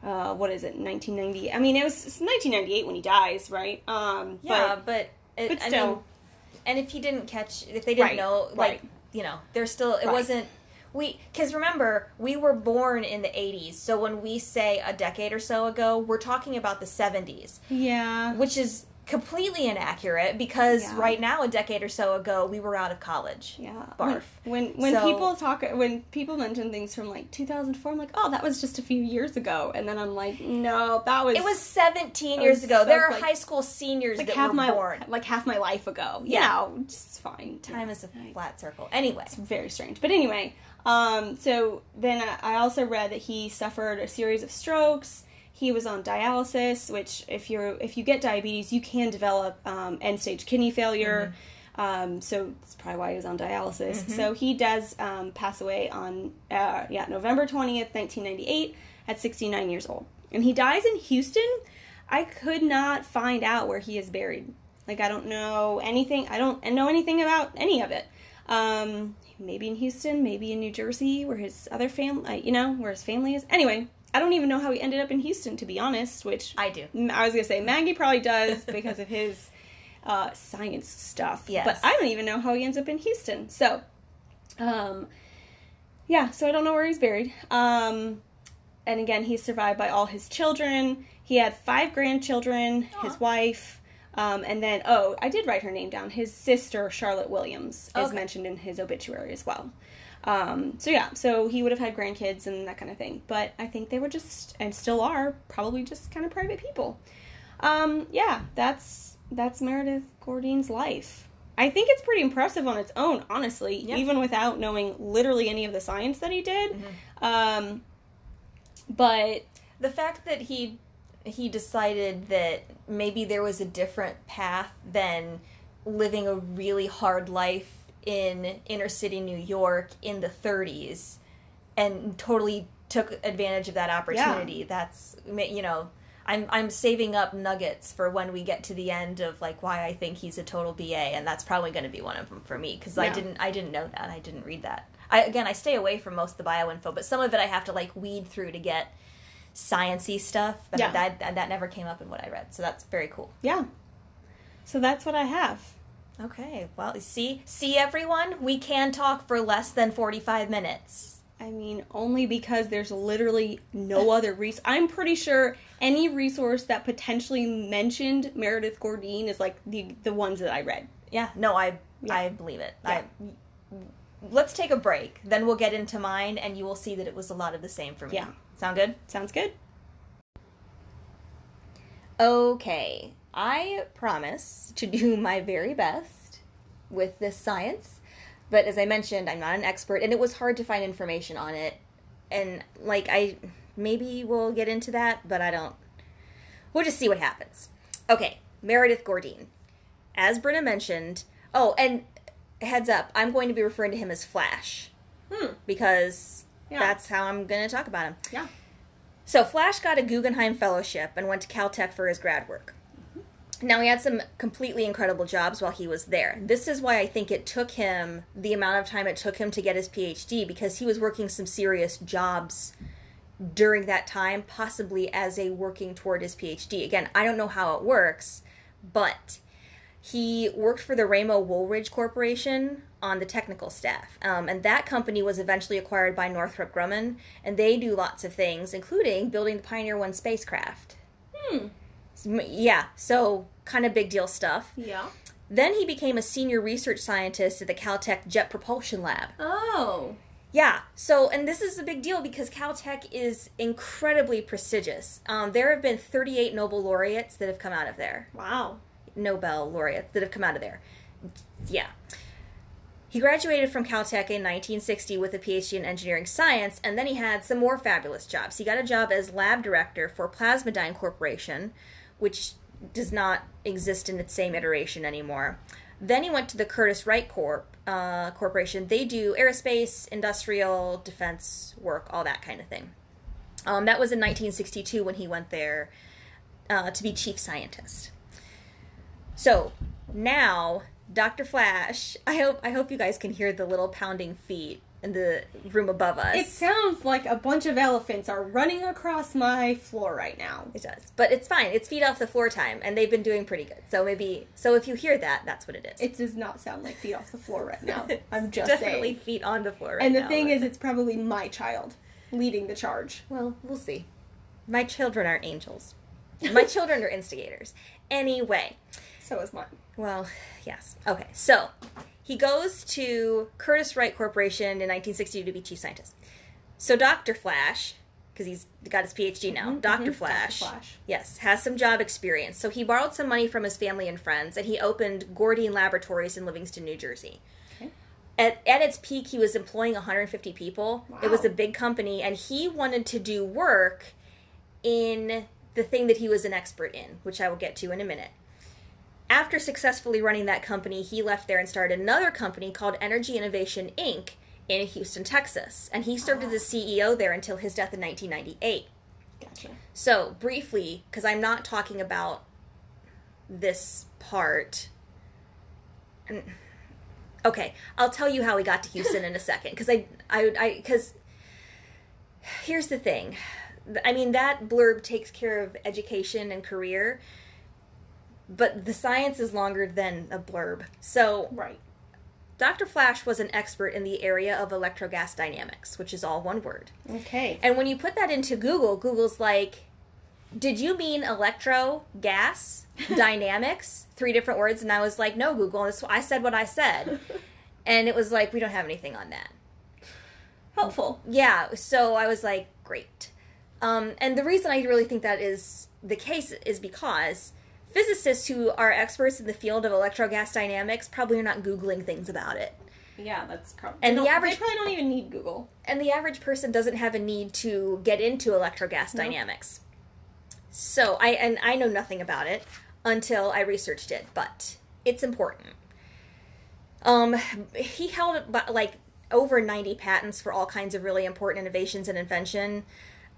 [SPEAKER 2] uh, what is it, 1990? I mean, it was 1998 when he dies, right? Um,
[SPEAKER 1] Yeah,
[SPEAKER 2] but
[SPEAKER 1] but, it,
[SPEAKER 2] but
[SPEAKER 1] I
[SPEAKER 2] still.
[SPEAKER 1] mean, and if he didn't catch, if they didn't
[SPEAKER 2] Right,
[SPEAKER 1] know, like
[SPEAKER 2] right.
[SPEAKER 1] you know, there's still it
[SPEAKER 2] Right.
[SPEAKER 1] wasn't. We because remember we were born in the 80s, so when we say a decade or so ago, we're talking about the 70s,
[SPEAKER 2] yeah,
[SPEAKER 1] which is completely inaccurate because
[SPEAKER 2] Yeah.
[SPEAKER 1] right now a decade or so ago we were out of college.
[SPEAKER 2] yeah.
[SPEAKER 1] Barf.
[SPEAKER 2] When when,
[SPEAKER 1] So-
[SPEAKER 2] people talk, when people mention things from like 2004, I'm like, oh, that was just a few years ago, and then I'm like, no, that was
[SPEAKER 1] It was 17 years
[SPEAKER 2] was-
[SPEAKER 1] ago. There are
[SPEAKER 2] like-
[SPEAKER 1] high school seniors
[SPEAKER 2] like
[SPEAKER 1] that
[SPEAKER 2] half
[SPEAKER 1] were
[SPEAKER 2] my
[SPEAKER 1] born.
[SPEAKER 2] like half my life ago. You
[SPEAKER 1] Yeah.
[SPEAKER 2] know, it's fine.
[SPEAKER 1] Time
[SPEAKER 2] Yeah.
[SPEAKER 1] is a flat circle. Anyway,
[SPEAKER 2] It's very strange. But anyway, um, so then I also read that he suffered a series of strokes. He was on dialysis, which if you're if you get diabetes, you can develop um, end stage kidney failure. Um, so that's probably why he was on dialysis. So he does um, pass away on uh, yeah November twentieth, nineteen ninety eight, at sixty nine years old, and he dies in Houston. I could not find out where he is buried. Like I don't know anything. I don't know anything about any of it. Um, maybe in Houston, maybe in New Jersey, where his other family, you know, where his family is. Anyway, I don't even know how he ended up in Houston, to be honest. Which
[SPEAKER 1] I do.
[SPEAKER 2] I was gonna say Maggie probably does because of his uh, science stuff.
[SPEAKER 1] Yes.
[SPEAKER 2] But I don't even know how he ends up in Houston. So, um, yeah. So I don't know where he's buried. Um, and again, he's survived by all his children. He had five grandchildren, his wife, um, and then oh, I did write her name down. His sister Charlotte Williams is
[SPEAKER 1] Okay.
[SPEAKER 2] mentioned in his obituary as well. Um, so yeah, so he would have had grandkids and that kind of thing. But I think they were just and still are probably just kind of private people. Um, yeah, that's that's Meredith Gourdine's life. I think it's pretty impressive on its own, honestly,
[SPEAKER 1] Yeah.
[SPEAKER 2] even without knowing literally any of the science that he did.
[SPEAKER 1] Mm-hmm.
[SPEAKER 2] Um, but
[SPEAKER 1] the fact that he he decided that maybe there was a different path than living a really hard life in inner city New York in the 30s and totally took advantage of that opportunity. That's you know, I'm I'm saving up nuggets for when we get to the end of like why I think he's a total BA, and that's probably going to be one of them for me because I didn't I didn't know that I didn't read that. I again I stay away from most of the bio info, but some of it I have to like weed through to get sciency stuff. But
[SPEAKER 2] Yeah.
[SPEAKER 1] that that never came up in what I read, so that's very cool.
[SPEAKER 2] Yeah. So that's what I have.
[SPEAKER 1] Okay, well see see everyone, we can talk for less than forty five minutes.
[SPEAKER 2] I mean, only because there's literally no other res. I'm pretty sure any resource that potentially mentioned Meredith Gourdine is like the the ones that I read.
[SPEAKER 1] Yeah, no, I
[SPEAKER 2] Yeah.
[SPEAKER 1] I believe it.
[SPEAKER 2] Yeah.
[SPEAKER 1] I, let's take a break. Then we'll get into mine, and you will see that it was a lot of the same for me.
[SPEAKER 2] Yeah.
[SPEAKER 1] Sound good?
[SPEAKER 2] Sounds good.
[SPEAKER 1] Okay. I promise to do my very best with this science, but as I mentioned, I'm not an expert, and it was hard to find information on it. And like I, maybe we'll get into that, but I don't. We'll just see what happens. Okay, Meredith Gourdine, as Brynna mentioned. Oh, and heads up, I'm going to be referring to him as Flash
[SPEAKER 2] Hmm.
[SPEAKER 1] because
[SPEAKER 2] Yeah.
[SPEAKER 1] that's how I'm going to talk about him.
[SPEAKER 2] Yeah.
[SPEAKER 1] So Flash got a Guggenheim Fellowship and went to Caltech for his grad work. Now he had some completely incredible jobs while he was there. This is why I think it took him the amount of time it took him to get his PhD because he was working some serious jobs during that time, possibly as a working toward his PhD. Again, I don't know how it works, but he worked for the Ramo Wooldridge Corporation on the technical staff. Um, and that company was eventually acquired by Northrop Grumman, and they do lots of things, including building the Pioneer 1 spacecraft.
[SPEAKER 2] Hmm.
[SPEAKER 1] Yeah, so kind of big deal stuff.
[SPEAKER 2] Yeah.
[SPEAKER 1] Then he became a senior research scientist at the Caltech Jet Propulsion Lab.
[SPEAKER 2] Oh.
[SPEAKER 1] Yeah, so, and this is a big deal because Caltech is incredibly prestigious. Um, there have been 38 Nobel laureates that have come out of there.
[SPEAKER 2] Wow.
[SPEAKER 1] Nobel laureates that have come out of there. Yeah. He graduated from Caltech in 1960 with a PhD in engineering science, and then he had some more fabulous jobs. He got a job as lab director for Plasmadyne Corporation, which does not exist in its same iteration anymore. Then he went to the Curtiss-Wright Corp uh, Corporation. They do aerospace, industrial, defense work, all that kind of thing. Um, that was in 1962 when he went there uh, to be chief scientist. So now, Dr. Flash, I hope I hope you guys can hear the little pounding feet in the room above us.
[SPEAKER 2] It sounds like a bunch of elephants are running across my floor right now.
[SPEAKER 1] It does, but it's fine. It's feet off the floor time, and they've been doing pretty good. So maybe, so if you hear that, that's what it is.
[SPEAKER 2] It does not sound like feet off the floor right now. I'm just
[SPEAKER 1] definitely
[SPEAKER 2] saying.
[SPEAKER 1] feet on the floor right
[SPEAKER 2] And the
[SPEAKER 1] now,
[SPEAKER 2] thing is, it's probably my child leading the charge.
[SPEAKER 1] well, we'll see. My children aren't angels. My children are instigators. Anyway,
[SPEAKER 2] So is mine.
[SPEAKER 1] Well, yes. Okay, so he goes to Curtiss-Wright Corporation in 1960 to be chief scientist. So Dr. Flash, because he's got his PhD now,
[SPEAKER 2] Mhm,
[SPEAKER 1] Dr. Flash,
[SPEAKER 2] Dr. Flash.
[SPEAKER 1] yes, has some job experience. So he borrowed some money from his family and friends, and he opened Gourdine Laboratories in Livingston, New Jersey.
[SPEAKER 2] Okay.
[SPEAKER 1] At, at its peak, he was employing 150 people. It was a big company, and he wanted to do work in the thing that he was an expert in, which I will get to in a minute. After successfully running that company, he left there and started another company called Energy Innovation Inc. in Houston, Texas. And he served as the CEO there until his death in 1998.
[SPEAKER 2] Gotcha.
[SPEAKER 1] So, briefly, because I'm not talking about this part. Okay, I'll tell you how we got to Houston in a second. Because I, I, I, because here's the thing. I mean, that blurb takes care of education and career, but the science is longer than a blurb. So,
[SPEAKER 2] Right.
[SPEAKER 1] Dr. Flash was an expert in the area of electrogas dynamics, which is all one word.
[SPEAKER 2] Okay.
[SPEAKER 1] And when you put that into Google, Google's like, did you mean electro, gas, dynamics? Three different words. And I was like, no, Google. This, I said what I said. And it was like, we don't have anything on that.
[SPEAKER 2] Helpful.
[SPEAKER 1] Yeah. So I was like, great. Um, and the reason I really think that is the case is because physicists who are experts in the field of electrogas dynamics probably are not Googling things about it.
[SPEAKER 2] Yeah, that's probably.
[SPEAKER 1] And the average-
[SPEAKER 2] They probably don't even need Google.
[SPEAKER 1] and the average person doesn't have a need to get into electrogas
[SPEAKER 2] No.
[SPEAKER 1] dynamics. So I and I know nothing about it until I researched it, but it's important. Um, he held like over ninety patents for all kinds of really important innovations and invention.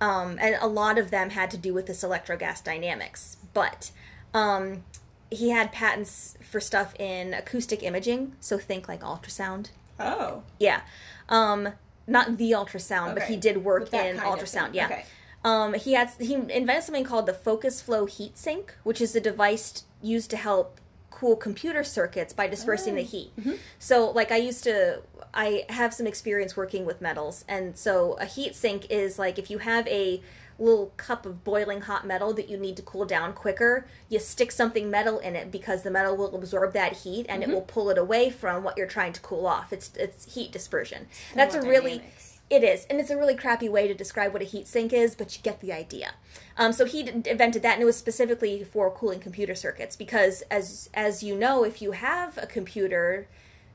[SPEAKER 1] Um, and a lot of them had to do with this electrogas dynamics. But um, he had patents for stuff in acoustic imaging, so think like ultrasound.
[SPEAKER 2] Oh.
[SPEAKER 1] Yeah. Um, not the ultrasound, but he did work in ultrasound. Yeah.
[SPEAKER 2] Okay.
[SPEAKER 1] Um, he had he invented something called the Focus Flow Heat Sink, which is a device used to help cool computer circuits by dispersing the
[SPEAKER 2] Oh.
[SPEAKER 1] heat.
[SPEAKER 2] Mm-hmm.
[SPEAKER 1] So, like, I used to, I have some experience working with metals, and so a heat sink is like if you have a little cup of boiling hot metal that you need to cool down quicker, you stick something metal in it because the metal will absorb that heat and
[SPEAKER 2] Mm-hmm.
[SPEAKER 1] it will pull it away from what you're trying to cool off. It's it's heat dispersion. That's a really it is, and it's a really crappy way to describe what a heat sink is, but you get the idea. Um, so he invented that, and it was specifically for cooling computer circuits because, as as you know, if you have a computer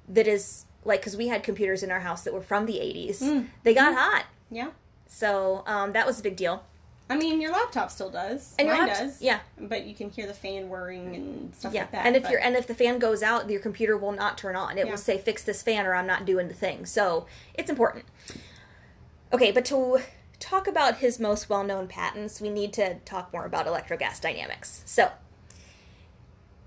[SPEAKER 1] that is like, because we had computers in our house that were from the '80s,
[SPEAKER 2] Mm.
[SPEAKER 1] they got hot.
[SPEAKER 2] Yeah.
[SPEAKER 1] So um, that was a big deal.
[SPEAKER 2] I mean, your laptop still does.
[SPEAKER 1] And
[SPEAKER 2] Mine
[SPEAKER 1] lapt-
[SPEAKER 2] does.
[SPEAKER 1] yeah.
[SPEAKER 2] But you can hear the fan whirring and stuff
[SPEAKER 1] Yeah,
[SPEAKER 2] like that.
[SPEAKER 1] and if
[SPEAKER 2] but-
[SPEAKER 1] you're and if the fan goes out, your computer will not turn on. It
[SPEAKER 2] Yeah.
[SPEAKER 1] will say fix this fan or I'm not doing the thing. So it's important. Okay, but to talk about his most well-known patents, we need to talk more about electrogas dynamics. So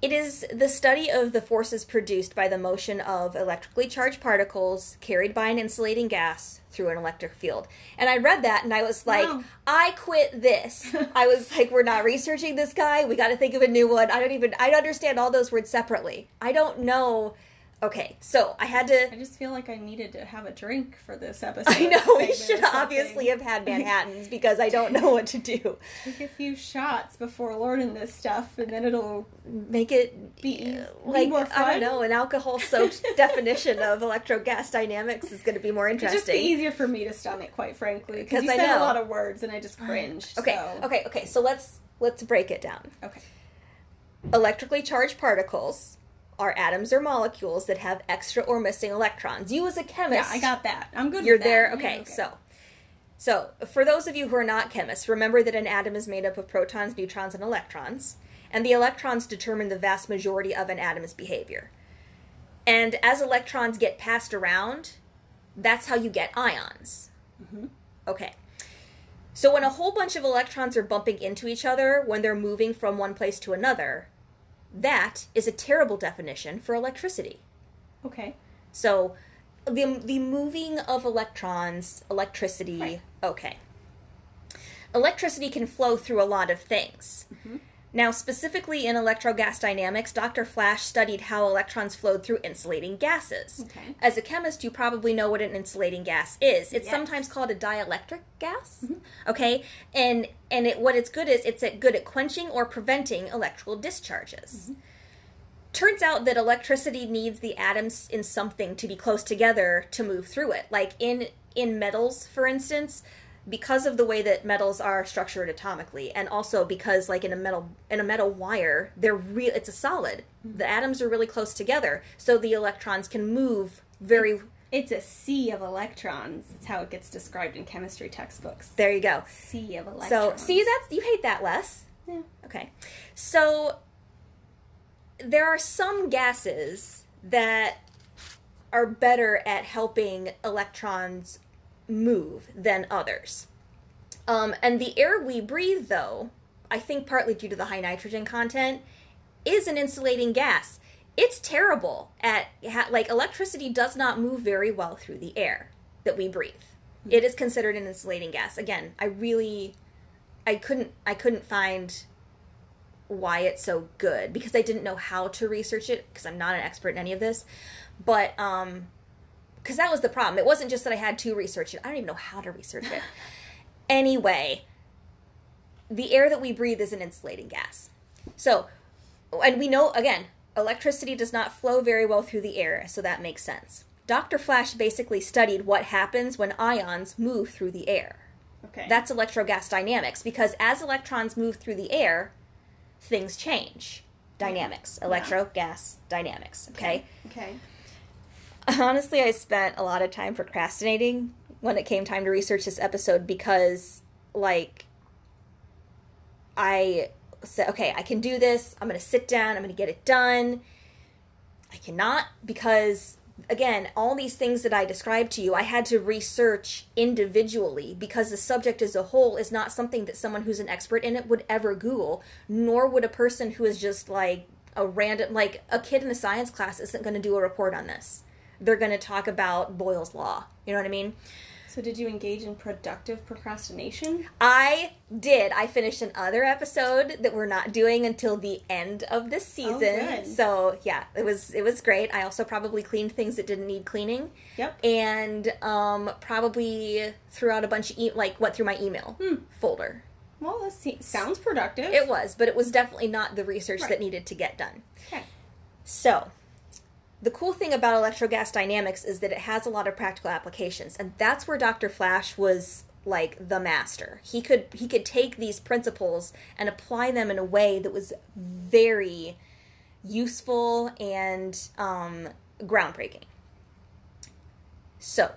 [SPEAKER 1] it is the study of the forces produced by the motion of electrically charged particles carried by an insulating gas through an electric field. And I read that and I was like,
[SPEAKER 2] Wow.
[SPEAKER 1] I quit this. I was like, we're not researching this guy. We got to think of a new one. I don't even, I understand all those words separately. I don't know. Okay, so I had to.
[SPEAKER 2] I just feel like I needed to have a drink for this episode.
[SPEAKER 1] I know we should obviously have had Manhattans because I don't know what to do.
[SPEAKER 2] Take a few shots before learning this stuff, and then it'll
[SPEAKER 1] Make it
[SPEAKER 2] Be- uh, be
[SPEAKER 1] like
[SPEAKER 2] more
[SPEAKER 1] I don't know. An alcohol-soaked definition of electrogas dynamics is going to be more interesting.
[SPEAKER 2] it'll just be easier for me to stomach, quite frankly, because you
[SPEAKER 1] I
[SPEAKER 2] said
[SPEAKER 1] know.
[SPEAKER 2] a lot of words, and I just cringed.
[SPEAKER 1] Okay,
[SPEAKER 2] so-
[SPEAKER 1] okay, okay. So let's let's break it down.
[SPEAKER 2] okay.
[SPEAKER 1] Electrically charged particles are atoms or molecules that have extra or missing electrons. You as a chemist, Yeah,
[SPEAKER 2] I got that. I'm good.
[SPEAKER 1] You're
[SPEAKER 2] with that.
[SPEAKER 1] there.
[SPEAKER 2] Yeah,
[SPEAKER 1] Okay, so so for those of you who are not chemists, remember that an atom is made up of protons, neutrons, and electrons, and the electrons determine the vast majority of an atom's behavior. And as electrons get passed around, that's how you get ions.
[SPEAKER 2] Mhm.
[SPEAKER 1] Okay. So when a whole bunch of electrons are bumping into each other when they're moving from one place to another, that is a terrible definition for electricity.
[SPEAKER 2] okay.
[SPEAKER 1] So the the moving of electrons, electricity,
[SPEAKER 2] Right.
[SPEAKER 1] okay. Electricity can flow through a lot of things.
[SPEAKER 2] Mhm.
[SPEAKER 1] Now, specifically in electrogas dynamics, Dr. Flash studied how electrons flowed through insulating gases.
[SPEAKER 2] Okay.
[SPEAKER 1] As a chemist, you probably know what an insulating gas is. It's
[SPEAKER 2] Yes.
[SPEAKER 1] sometimes called a dielectric gas.
[SPEAKER 2] Mhm.
[SPEAKER 1] Okay, and and it, what it's good is it's good at quenching or preventing electrical discharges.
[SPEAKER 2] Mm-hmm.
[SPEAKER 1] Turns out that electricity needs the atoms in something to be close together to move through it. Like in in metals, for instance, because of the way that metals are structured atomically, and also because like in a metal in a metal wire, they're real. It's a solid.
[SPEAKER 2] Mm-hmm.
[SPEAKER 1] The atoms are really close together, so the electrons can move very.
[SPEAKER 2] It's a sea of electrons. It's how it gets described in chemistry textbooks.
[SPEAKER 1] there you go.
[SPEAKER 2] Sea of electrons.
[SPEAKER 1] So see, that's you hate that less.
[SPEAKER 2] Yeah.
[SPEAKER 1] Okay. So there are some gases that are better at helping electrons move than others. Um, and the air we breathe, though, I think partly due to the high nitrogen content, is an insulating gas. It's terrible at ha- like electricity does not move very well through the air that we breathe. It is considered an insulating gas. Again, I really I couldn't I couldn't find why it's so good because I didn't know how to research it because I'm not an expert in any of this. But um because that was the problem. It wasn't just that I had to research it. I don't even know how to research it. anyway, the air that we breathe is an insulating gas. So, and we know again, electricity does not flow very well through the air, so that makes sense. Dr. Flash basically studied what happens when ions move through the air.
[SPEAKER 2] Okay.
[SPEAKER 1] That's electrogas dynamics because as electrons move through the air, things change. Dynamics,
[SPEAKER 2] Yeah.
[SPEAKER 1] electro gas dynamics. Okay.
[SPEAKER 2] Okay.
[SPEAKER 1] Honestly, I spent a lot of time procrastinating when it came time to research this episode because, like, I said, okay, I can do this. I'm going to sit down. I'm going to get it done. I cannot because again, all these things that I described to you, I had to research individually because the subject as a whole is not something that someone who's an expert in it would ever Google, nor would a person who is just like a random, like a kid in a science class isn't going to do a report on this. They're going to talk about Boyle's Law. You know what I mean?
[SPEAKER 2] So, did you engage in productive procrastination?
[SPEAKER 1] I did. I finished another episode that we're not doing until the end of this season.
[SPEAKER 2] good.
[SPEAKER 1] so yeah, it was it was great. I also probably cleaned things that didn't need cleaning,
[SPEAKER 2] Yep.
[SPEAKER 1] and um, probably threw out a bunch of e- like went through my email
[SPEAKER 2] Hmm.
[SPEAKER 1] folder.
[SPEAKER 2] Well, that se- sounds productive.
[SPEAKER 1] It was, but it was definitely not the research
[SPEAKER 2] Right.
[SPEAKER 1] that needed to get done.
[SPEAKER 2] Okay.
[SPEAKER 1] So, the cool thing about electrogas dynamics is that it has a lot of practical applications, and that's where Dr. Flash was like the master. He could he could take these principles and apply them in a way that was very useful and um, groundbreaking. So,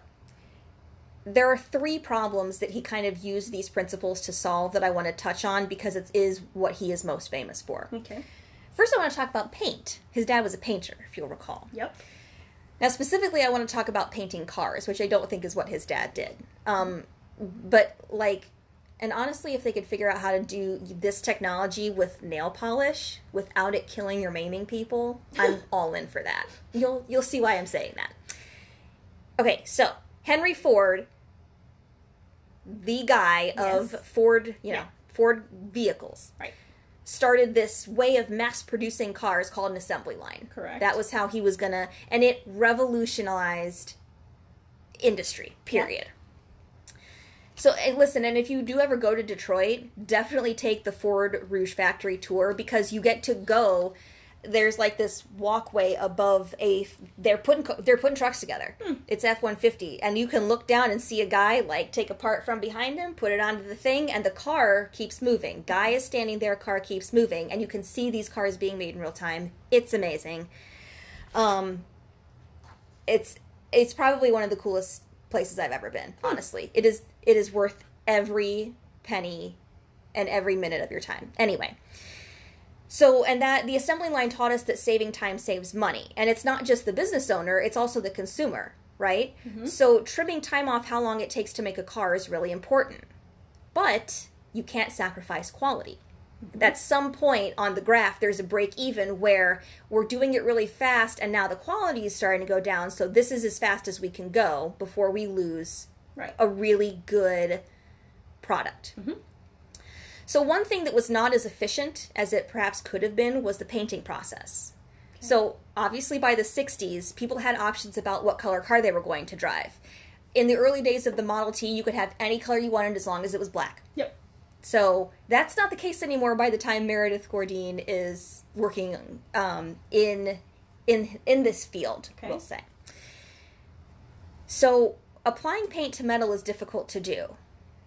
[SPEAKER 1] there are three problems that he kind of used these principles to solve that I want to touch on because it is what he is most famous for.
[SPEAKER 2] Okay.
[SPEAKER 1] First, I want to talk about paint. His dad was a painter, if you'll recall.
[SPEAKER 2] Yep.
[SPEAKER 1] Now, specifically, I want to talk about painting cars, which I don't think is what his dad did. Um, but, like, and honestly, if they could figure out how to do this technology with nail polish without it killing or maiming people, I'm all in for that. You'll you'll see why I'm saying that. Okay, so Henry Ford, the guy of Ford, you know,
[SPEAKER 2] Yeah.
[SPEAKER 1] Ford vehicles,
[SPEAKER 2] Right.
[SPEAKER 1] Started this way of mass producing cars called an assembly line.
[SPEAKER 2] Correct.
[SPEAKER 1] That was how he was gonna, and it revolutionized industry. Period. So and listen, and if you do ever go to Detroit, definitely take the Ford Rouge factory tour because you get to go. There's like this walkway above a. They're putting they're putting trucks together. It's F one fifty, and you can look down and see a guy like take a part from behind him, put it onto the thing, and the car keeps moving. Guy is standing there, car keeps moving, and you can see these cars being made in real time. It's amazing. Um, it's it's probably one of the coolest places I've ever been. Honestly, it is it is worth every penny and every minute of your time. Anyway, so and that the assembly line taught us that saving time saves money, and it's not just the business owner; it's also the consumer, right? Mm-hmm. So trimming time off how long it takes to make a car is really important, but you can't sacrifice quality. Mm-hmm. At some point on the graph there's a break even where we're doing it really fast and now the quality is starting to go down. So this is as fast as we can go before we lose
[SPEAKER 2] Right.
[SPEAKER 1] a really good product mm-hmm. So one thing that was not as efficient as it perhaps could have been was the painting process so obviously by the 60s people had options about what color car they were going to drive in the early days of the model t you could have any color you wanted as long as it was black
[SPEAKER 2] Yep.
[SPEAKER 1] so that's not the case anymore by the time Meredith Gourdine is working um, in in in this field,
[SPEAKER 2] Okay.
[SPEAKER 1] we'll say. So applying paint to metal is difficult to do,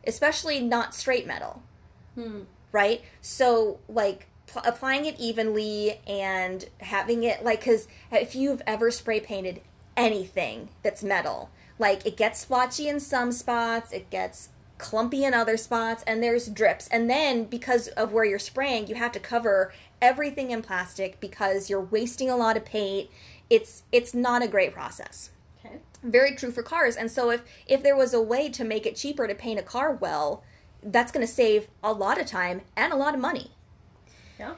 [SPEAKER 1] especially not straight metal,
[SPEAKER 2] Hmm.
[SPEAKER 1] right? So like pl- applying it evenly and having it like because if you've ever spray painted anything that's metal, like it gets splotchy in some spots, it gets clumpy in other spots, and there's drips. And then because of where you're spraying, you have to cover everything in plastic because you're wasting a lot of paint. It's it's not a great process
[SPEAKER 2] Okay.
[SPEAKER 1] very true for cars and so if if there was a way to make it cheaper to paint a car well that's going to save a lot of time and a lot of money
[SPEAKER 2] Yeah.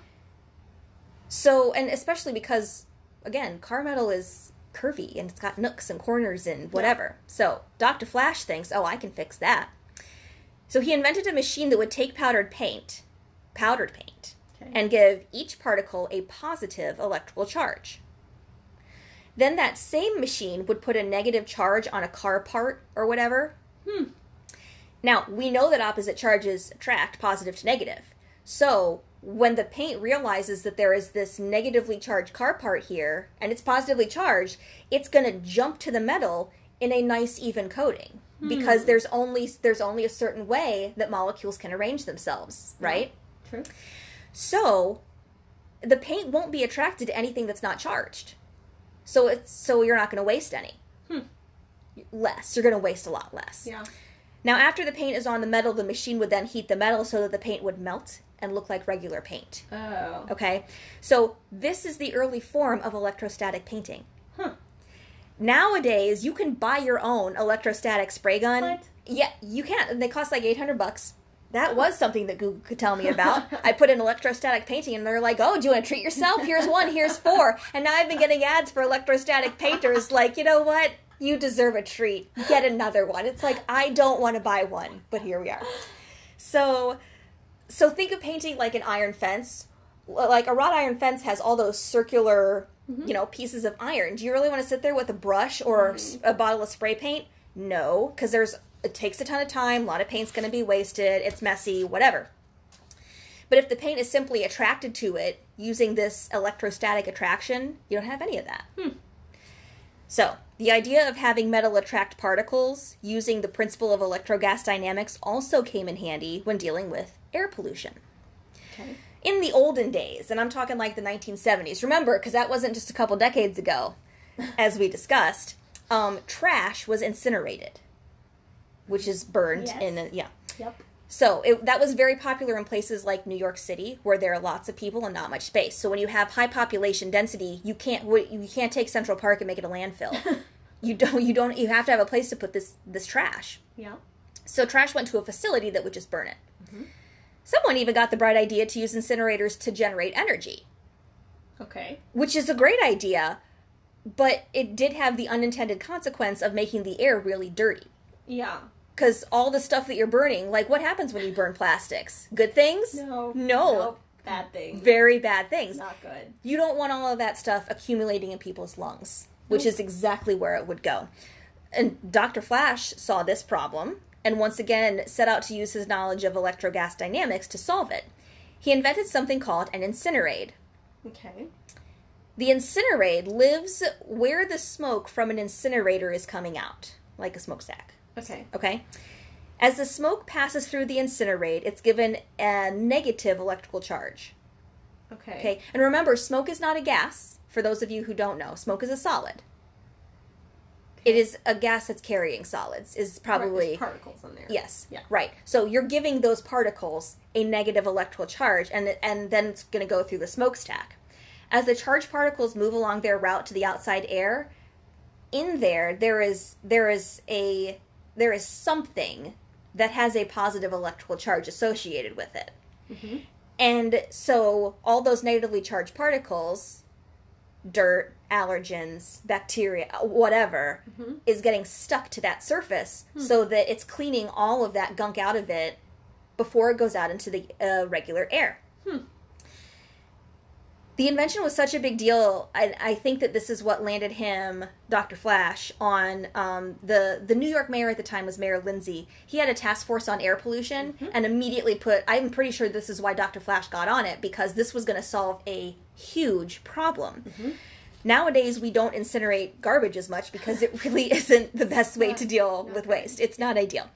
[SPEAKER 1] so and especially because again car metal is curvy and it's got nooks and corners and whatever so dr flash thinks oh i can fix that so he invented a machine that would take powdered paint powdered paint
[SPEAKER 2] Okay.
[SPEAKER 1] and give each particle a positive electrical charge. Then that same machine would put a negative charge on a car part or whatever.
[SPEAKER 2] Hmm.
[SPEAKER 1] Now, we know that opposite charges attract positive to negative. So, when the paint realizes that there is this negatively charged car part here and it's positively charged, it's going to jump to the metal in a nice even coating because there's only there's only a certain way that molecules can arrange themselves, right?
[SPEAKER 2] True.
[SPEAKER 1] So the paint won't be attracted to anything that's not charged. So it's so you're not going to waste any.
[SPEAKER 2] Hmm.
[SPEAKER 1] Less. You're going to waste a lot less.
[SPEAKER 2] Yeah.
[SPEAKER 1] Now after the paint is on the metal, the machine would then heat the metal so that the paint would melt and look like regular paint.
[SPEAKER 2] Oh.
[SPEAKER 1] Okay? So this is the early form of electrostatic painting.
[SPEAKER 2] Huh.
[SPEAKER 1] nowadays you can buy your own electrostatic spray gun.
[SPEAKER 2] What?
[SPEAKER 1] Yeah, you can. They cost like 800 bucks. That oh. was something that Google could tell me about. I put in electrostatic painting and they're like, oh, do you want to treat yourself? Here's one, here's four. And now I've been getting ads for electrostatic painters like, you know what? You deserve a treat. Get another one. It's like, I don't want to buy one, but here we are. So, so think of painting like an iron fence. Like a wrought iron fence has all those circular, mm-hmm. you know, pieces of iron. Do you really want to sit there with a brush or mm-hmm. a bottle of spray paint? No, because there's it takes a ton of time. A lot of paint's going to be wasted. It's messy, whatever. But if the paint is simply attracted to it using this electrostatic attraction, you don't have any of that. Hmm. So, the idea of having metal attract particles using the principle of electrogas dynamics also came in handy when dealing with air pollution.
[SPEAKER 2] Okay.
[SPEAKER 1] In the olden days, and I'm talking like the 1970s, remember, because that wasn't just a couple decades ago, as we discussed, um, trash was incinerated, which is burned
[SPEAKER 2] Yes.
[SPEAKER 1] in a, yeah.
[SPEAKER 2] Yep.
[SPEAKER 1] So it, that was very popular in places like New York City, where there are lots of people and not much space. So when you have high population density, you can't you can't take Central Park and make it a landfill. you don't you don't you have to have a place to put this this trash.
[SPEAKER 2] Yeah.
[SPEAKER 1] So trash went to a facility that would just burn it. Mm-hmm. Someone even got the bright idea to use incinerators to generate energy,
[SPEAKER 2] Okay.
[SPEAKER 1] which is a great idea, but it did have the unintended consequence of making the air really dirty.
[SPEAKER 2] Yeah.
[SPEAKER 1] Because all the stuff that you're burning, like what happens when you burn plastics? Good things?
[SPEAKER 2] No.
[SPEAKER 1] No.
[SPEAKER 2] Nope. Bad things.
[SPEAKER 1] Very bad things.
[SPEAKER 2] Not good.
[SPEAKER 1] You don't want all of that stuff accumulating in people's lungs, which
[SPEAKER 2] hmm.
[SPEAKER 1] is exactly where it would go. And Dr. Flash saw this problem and once again set out to use his knowledge of electrogas dynamics to solve it. He invented something called an Incineraid.
[SPEAKER 2] Okay.
[SPEAKER 1] The Incineraid lives where the smoke from an incinerator is coming out, like a smokestack.
[SPEAKER 2] Okay.
[SPEAKER 1] Okay? As the smoke passes through the Incineraid, it's given a negative electrical charge.
[SPEAKER 2] Okay.
[SPEAKER 1] Okay? And remember, smoke is not a gas. For those of you who don't know, smoke is a solid. It is a gas that's carrying solids, is probably.
[SPEAKER 2] there's particles in there.
[SPEAKER 1] Yes.
[SPEAKER 2] Yeah.
[SPEAKER 1] Right. So you're giving those particles a negative electrical charge, and and then it's going to go through the smokestack. As the charged particles move along their route to the outside air, in there there is there is a there is something that has a positive electrical charge associated with it.
[SPEAKER 2] Mhm.
[SPEAKER 1] And so all those negatively charged particles, dirt, allergens, bacteria, whatever,
[SPEAKER 2] Mhm.
[SPEAKER 1] is getting stuck to that surface so that it's cleaning all of that gunk out of it before it goes out into the uh, regular air.
[SPEAKER 2] Hmm.
[SPEAKER 1] The invention was such a big deal. I, I think that this is what landed him, Dr. Flash, on um, the the New York mayor at the time was Mayor Lindsay. He had a task force on air pollution and immediately put. I'm pretty sure this is why Dr. Flash got on it because this was going to solve a huge problem. Nowadays, we don't incinerate garbage as much because it really isn't the best way to deal with waste. It's not ideal.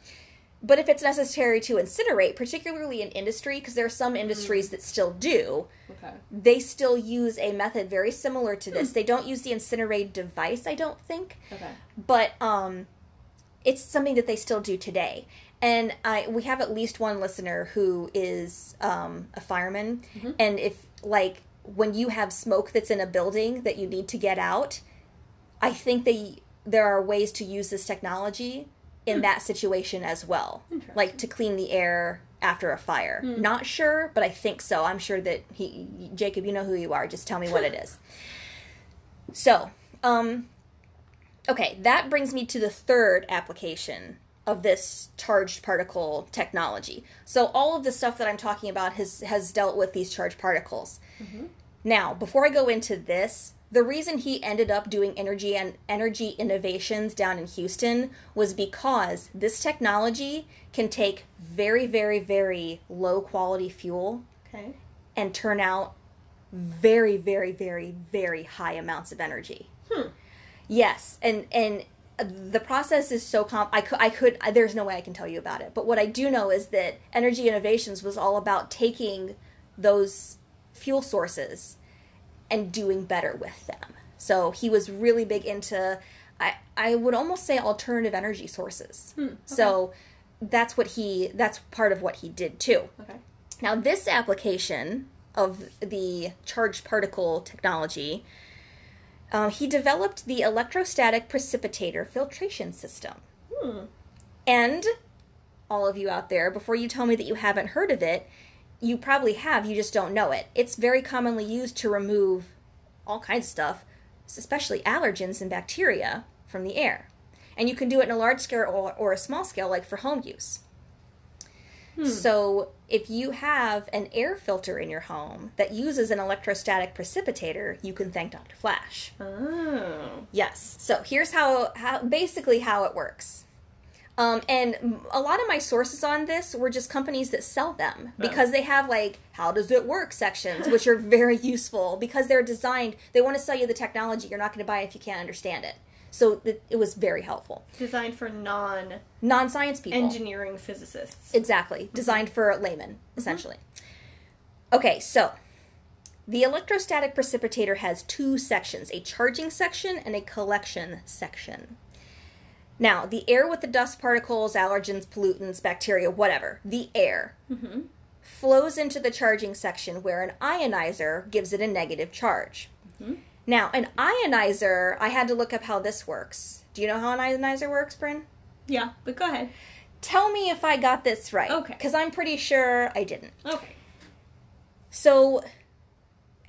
[SPEAKER 1] But if it's necessary to incinerate, particularly in industry, because there are some industries that still do,
[SPEAKER 2] Okay.
[SPEAKER 1] they still use a method very similar to this. They don't use the incinerate device, I don't think,
[SPEAKER 2] Okay.
[SPEAKER 1] but um, it's something that they still do today. And I we have at least one listener who is um, a fireman, and if like when you have smoke that's in a building that you need to get out, I think they there are ways to use this technology in that situation as well, like to clean the air after a fire. Not sure, but I think so. I'm sure that he Jacob, you know who you are. Just tell me what it is. So, um, okay, that brings me to the third application of this charged particle technology. So all of the stuff that I'm talking about has has dealt with these charged particles. Now, before I go into this, the reason he ended up doing energy and energy innovations down in Houston was because this technology can take very very very low quality fuel
[SPEAKER 2] Okay.
[SPEAKER 1] and turn out very very very very high amounts of energy.
[SPEAKER 2] Hmm.
[SPEAKER 1] Yes, and and the process is so comp. I could, I could. There's no way I can tell you about it. But what I do know is that Energy Innovations was all about taking those fuel sources and doing better with them. So he was really big into. I I would almost say alternative energy sources.
[SPEAKER 2] Hmm, okay.
[SPEAKER 1] So that's what he. That's part of what he did too.
[SPEAKER 2] Okay.
[SPEAKER 1] Now, this application of the charged particle technology Uh, he developed the electrostatic precipitator filtration system.
[SPEAKER 2] Hmm.
[SPEAKER 1] And all of you out there, before you tell me that you haven't heard of it, you probably have, you just don't know it. It's very commonly used to remove all kinds of stuff, especially allergens and bacteria, from the air. And you can do it in a large scale or, or a small scale, like for home use. So, if you have an air filter in your home that uses an electrostatic precipitator, you can thank Dr. Flash.
[SPEAKER 2] Oh.
[SPEAKER 1] Yes. So here's how, how basically how it works. Um, and a lot of my sources on this were just companies that sell them because they have like how does it work sections, which are very useful because they're designed. They want to sell you the technology. You're not going to buy it if you can't understand it. So it, it was very helpful.
[SPEAKER 2] Designed for non
[SPEAKER 1] Non-science people.
[SPEAKER 2] engineering physicists.
[SPEAKER 1] Exactly. Designed for laymen, essentially. Okay, so the electrostatic precipitator has two sections a charging section and a collection section. Now, the air with the dust particles, allergens, pollutants, bacteria, whatever, the air
[SPEAKER 2] Mm-hmm.
[SPEAKER 1] flows into the charging section where an ionizer gives it a negative charge.
[SPEAKER 2] Mhm.
[SPEAKER 1] Now, an ionizer, I had to look up how this works. Do you know how an ionizer works, Bryn?
[SPEAKER 2] Yeah, but go ahead.
[SPEAKER 1] Tell me if I got this right.
[SPEAKER 2] Okay.
[SPEAKER 1] Because I'm pretty sure I didn't.
[SPEAKER 2] Okay.
[SPEAKER 1] So,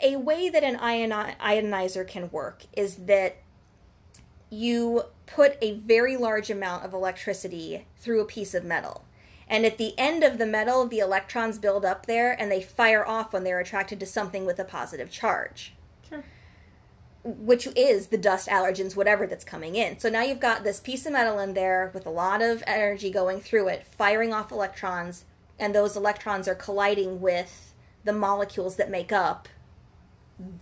[SPEAKER 1] a way that an ionizer can work is that you put a very large amount of electricity through a piece of metal. And at the end of the metal, the electrons build up there and they fire off when they're attracted to something with a positive charge. Which is the dust, allergens, whatever that's coming in. So now you've got this piece of metal in there with a lot of energy going through it, firing off electrons, and those electrons are colliding with the molecules that make up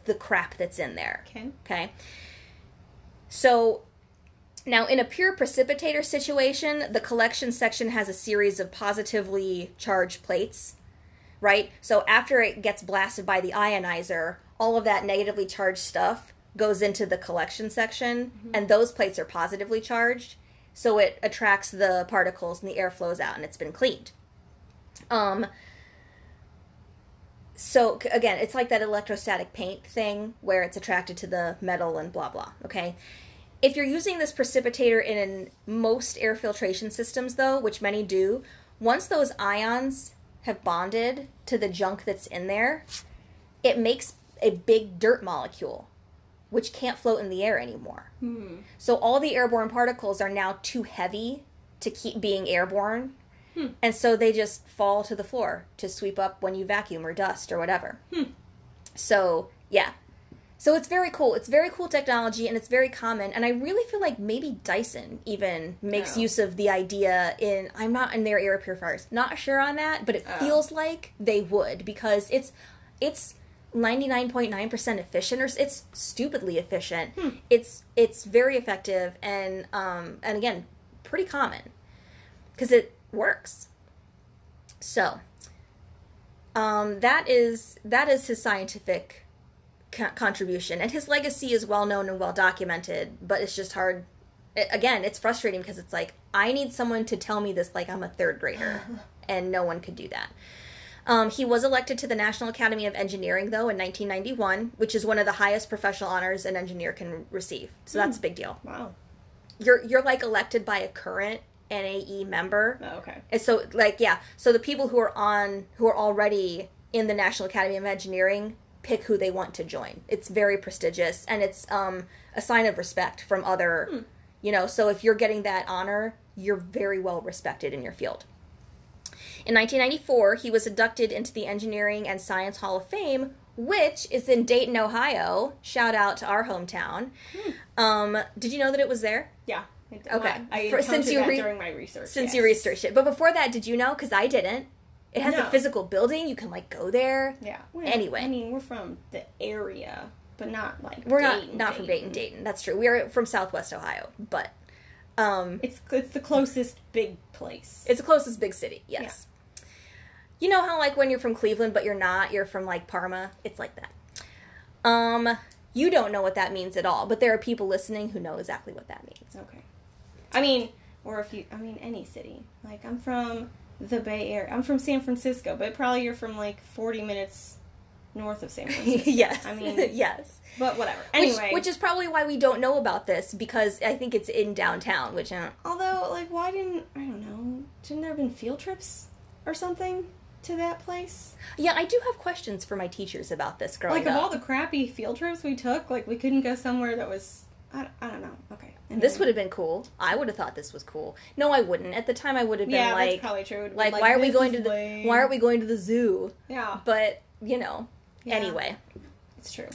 [SPEAKER 1] the crap that's in there.
[SPEAKER 2] Okay.
[SPEAKER 1] Okay. So now in a pure precipitator situation, the collection section has a series of positively charged plates, right? So after it gets blasted by the ionizer, all of that negatively charged stuff goes into the collection section and those plates are positively charged. So it attracts the particles and the air flows out and it's been cleaned. Um so again, it's like that electrostatic paint thing where it's attracted to the metal and blah blah. Okay, if you're using this precipitator in most air filtration systems, though, which many do, once those ions have bonded to the junk that's in there, it makes a big dirt molecule, which can't float in the air anymore.
[SPEAKER 2] Hmm.
[SPEAKER 1] So all the airborne particles are now too heavy to keep being airborne.
[SPEAKER 2] Hmm.
[SPEAKER 1] And so they just fall to the floor to sweep up when you vacuum or dust or whatever.
[SPEAKER 2] Hmm.
[SPEAKER 1] So, yeah. So it's very cool. It's very cool technology and it's very common. And I really feel like maybe Dyson even makes
[SPEAKER 2] Oh.
[SPEAKER 1] use of the idea in I'm not in their air purifiers. Not sure on that, but it
[SPEAKER 2] Oh.
[SPEAKER 1] feels like they would because it's it's 99.9% efficient or it's stupidly efficient.
[SPEAKER 2] Hmm.
[SPEAKER 1] It's it's very effective and um and again, pretty common cuz it works. So, um that is that is his scientific co- contribution and his legacy is well known and well documented, but it's just hard it, again, it's frustrating because it's like I need someone to tell me this like I'm a third grader and no one could do that. Um, he was elected to the National Academy of Engineering, though, in 1991, which is one of the highest professional honors an engineer can receive. So that's a big deal.
[SPEAKER 2] Wow.
[SPEAKER 1] You're you're like elected by a current NAE member,
[SPEAKER 2] Oh, okay.
[SPEAKER 1] and so like yeah, so the people who are on who are already in the National Academy of Engineering pick who they want to join. It's very prestigious, and it's um, a sign of respect from other,
[SPEAKER 2] Hmm.
[SPEAKER 1] you know. So if you're getting that honor, you're very well respected in your field. In 1994, he was inducted into the Engineering and Science Hall of Fame, which is in Dayton, Ohio. Shout out to our hometown. Um, did you know that it was there?
[SPEAKER 2] Yeah.
[SPEAKER 1] Okay.
[SPEAKER 2] I
[SPEAKER 1] For- since you
[SPEAKER 2] that
[SPEAKER 1] re-
[SPEAKER 2] during my research.
[SPEAKER 1] Since
[SPEAKER 2] yes.
[SPEAKER 1] you researched it, but before that, did you know? Because I didn't. It has a physical building. You can like go there.
[SPEAKER 2] Yeah. We're-
[SPEAKER 1] Anyway.
[SPEAKER 2] I mean, we're from the area, but not like
[SPEAKER 1] We're
[SPEAKER 2] Dayton,
[SPEAKER 1] not not from Dayton, Dayton. That's true. We're from Southwest Ohio, but um,
[SPEAKER 2] It's it's the closest big place.
[SPEAKER 1] it's the closest big city. Yes. You know how like when you're from Cleveland, but you're not. You're from like Parma. It's like that. Um, you don't know what that means at all, but there are people listening who know exactly what that means.
[SPEAKER 2] Okay. I mean, or if you, I mean, any city. Like, I'm from the Bay Area. I'm from San Francisco, but probably you're from like 40 minutes north of San Francisco.
[SPEAKER 1] yes.
[SPEAKER 2] I mean,
[SPEAKER 1] yes.
[SPEAKER 2] but whatever.
[SPEAKER 1] Which-
[SPEAKER 2] Anyway,
[SPEAKER 1] which, is probably why we don't know about this because I think it's in downtown, which
[SPEAKER 2] although, like, why didn't I don't know? Didn't there have been field trips or something to that place?
[SPEAKER 1] yeah, I do have questions for my teachers about this growing
[SPEAKER 2] like, of all the crappy field trips we took, like, we couldn't go somewhere that was. I, I don't know. Okay.
[SPEAKER 1] This would have been cool. I would have thought this was cool. No, I wouldn't. At the time, I would have been
[SPEAKER 2] Yeah,
[SPEAKER 1] like,
[SPEAKER 2] that's probably true. Be
[SPEAKER 1] like, why are we going to the
[SPEAKER 2] lame.
[SPEAKER 1] why are we going to the zoo?
[SPEAKER 2] Yeah,
[SPEAKER 1] But you know,
[SPEAKER 2] Yeah.
[SPEAKER 1] anyway.
[SPEAKER 2] it's true.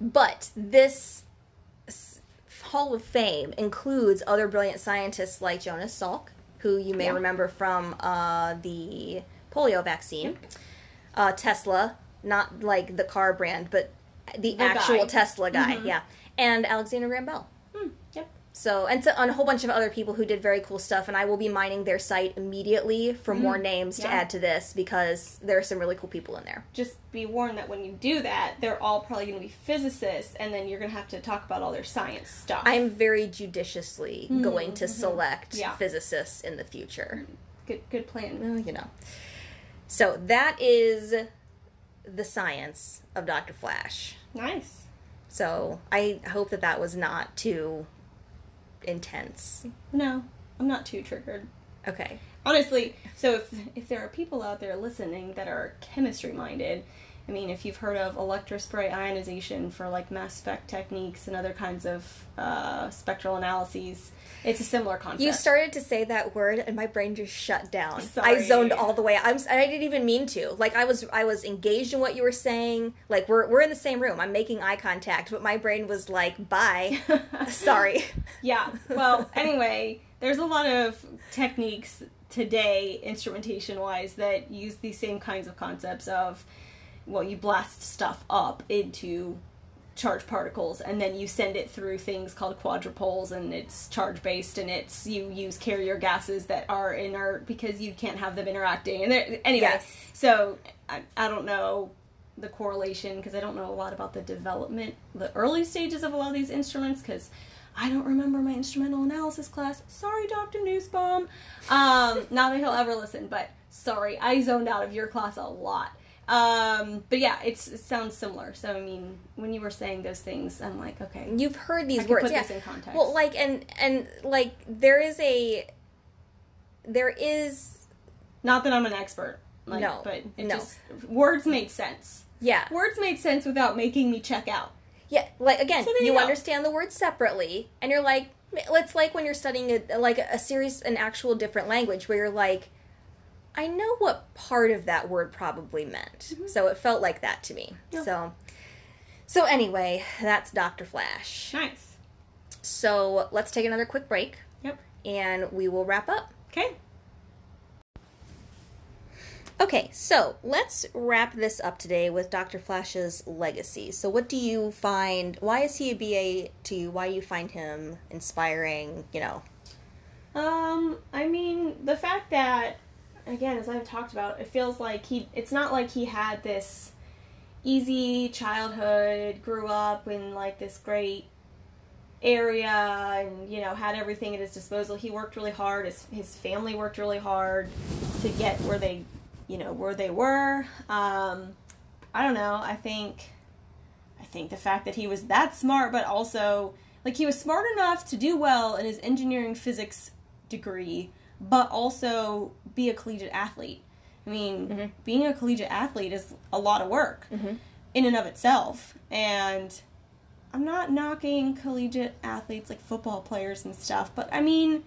[SPEAKER 1] But this Hall of Fame includes other brilliant scientists like Jonas Salk, who you may
[SPEAKER 2] Yeah.
[SPEAKER 1] remember from uh, the polio vaccine. Uh, Tesla, not like the car brand, but the,
[SPEAKER 2] The
[SPEAKER 1] actual
[SPEAKER 2] guy.
[SPEAKER 1] Tesla guy,
[SPEAKER 2] Mhm.
[SPEAKER 1] yeah. And Alexander Graham Bell.
[SPEAKER 2] Hmm, yep.
[SPEAKER 1] So, and, so, and a whole bunch of other people who did very cool stuff, and I will be mining their site immediately for more names to
[SPEAKER 2] Mm,
[SPEAKER 1] add to this because there are some really cool people in there.
[SPEAKER 2] Just be warned that when you do that, they're all probably going to be physicists, and then you're going to have to talk about all their science stuff.
[SPEAKER 1] I'm very judiciously going to select
[SPEAKER 2] Mm-hmm. Yeah.
[SPEAKER 1] physicists in the future.
[SPEAKER 2] good. Good plan.
[SPEAKER 1] Well, you know. So that is the science of Dr. Flash.
[SPEAKER 2] Nice.
[SPEAKER 1] So I hope that that was not too intense.
[SPEAKER 2] No, I'm not too triggered.
[SPEAKER 1] Okay.
[SPEAKER 2] Honestly, so if if there are people out there listening that are chemistry minded, I mean, if you've heard of electrospray ionization for like mass spec techniques and other kinds of uh, spectral analyses, it's a similar concept.
[SPEAKER 1] You started to say that word and my brain just shut down. I zoned all the way. I'm I didn't even mean to. Like I was I was engaged in what you were saying. Like we're we're in the same room. I'm making eye contact, but my brain was like, "Bye." Sorry.
[SPEAKER 2] Yeah. Well, anyway, there's a lot of techniques today, instrumentation wise, that use these same kinds of concepts of, well, you blast stuff up into charged particles and then you send it through things called quadrupoles and it's charge based and it's you use carrier gases that are inert because you can't have them interacting and there- anyway
[SPEAKER 1] Yes.
[SPEAKER 2] so I, I don't know the correlation because I don't know a lot about the development, the early stages of a lot of these instruments because I don't remember my instrumental analysis class. Sorry, Dr. Newsbaum. Um, not that he'll ever listen, but sorry, I zoned out of your class a lot. Um, but yeah, it's, it sounds similar. So I mean, when you were saying those things, I'm like, okay,
[SPEAKER 1] You've heard these
[SPEAKER 2] I
[SPEAKER 1] words.
[SPEAKER 2] put
[SPEAKER 1] yeah.
[SPEAKER 2] this in context.
[SPEAKER 1] Well, like and and like there is a there is
[SPEAKER 2] not that I'm an expert. Like,
[SPEAKER 1] No,
[SPEAKER 2] but it
[SPEAKER 1] no.
[SPEAKER 2] just words made sense.
[SPEAKER 1] yeah.
[SPEAKER 2] Words made sense without making me check out.
[SPEAKER 1] Yeah, like again,
[SPEAKER 2] So
[SPEAKER 1] you,
[SPEAKER 2] you
[SPEAKER 1] understand the words separately, and you're like, it's like when you're studying a, like a series, an actual different language, where you're like, I know what part of that word probably meant, so it felt like that to me.
[SPEAKER 2] Mm-hmm. Yeah.
[SPEAKER 1] So, so anyway, that's Doctor Flash.
[SPEAKER 2] Nice.
[SPEAKER 1] So let's take another quick break,
[SPEAKER 2] Yep.
[SPEAKER 1] and we will wrap up.
[SPEAKER 2] Okay.
[SPEAKER 1] Okay, so let's wrap this up today with Dr. Flash's legacy. So, what do you find? Why is he a BA to you? Why do you find him inspiring? You know,
[SPEAKER 2] Um, I mean, the fact that, again, as I've talked about, it feels like he, it's not like he had this easy childhood, grew up in like this great area and, you know, had everything at his disposal. He worked really hard, his, his family worked really hard to get where they, you know, where they were. Um, I don't know, I think, I think the fact that he was that smart, but also, like, he was smart enough to do well in his engineering physics degree, but also be a collegiate athlete. I mean,
[SPEAKER 1] Mhm.
[SPEAKER 2] being a collegiate athlete is a lot of work
[SPEAKER 1] Mhm.
[SPEAKER 2] in and of itself. And I'm not knocking collegiate athletes like football players and stuff, but I mean,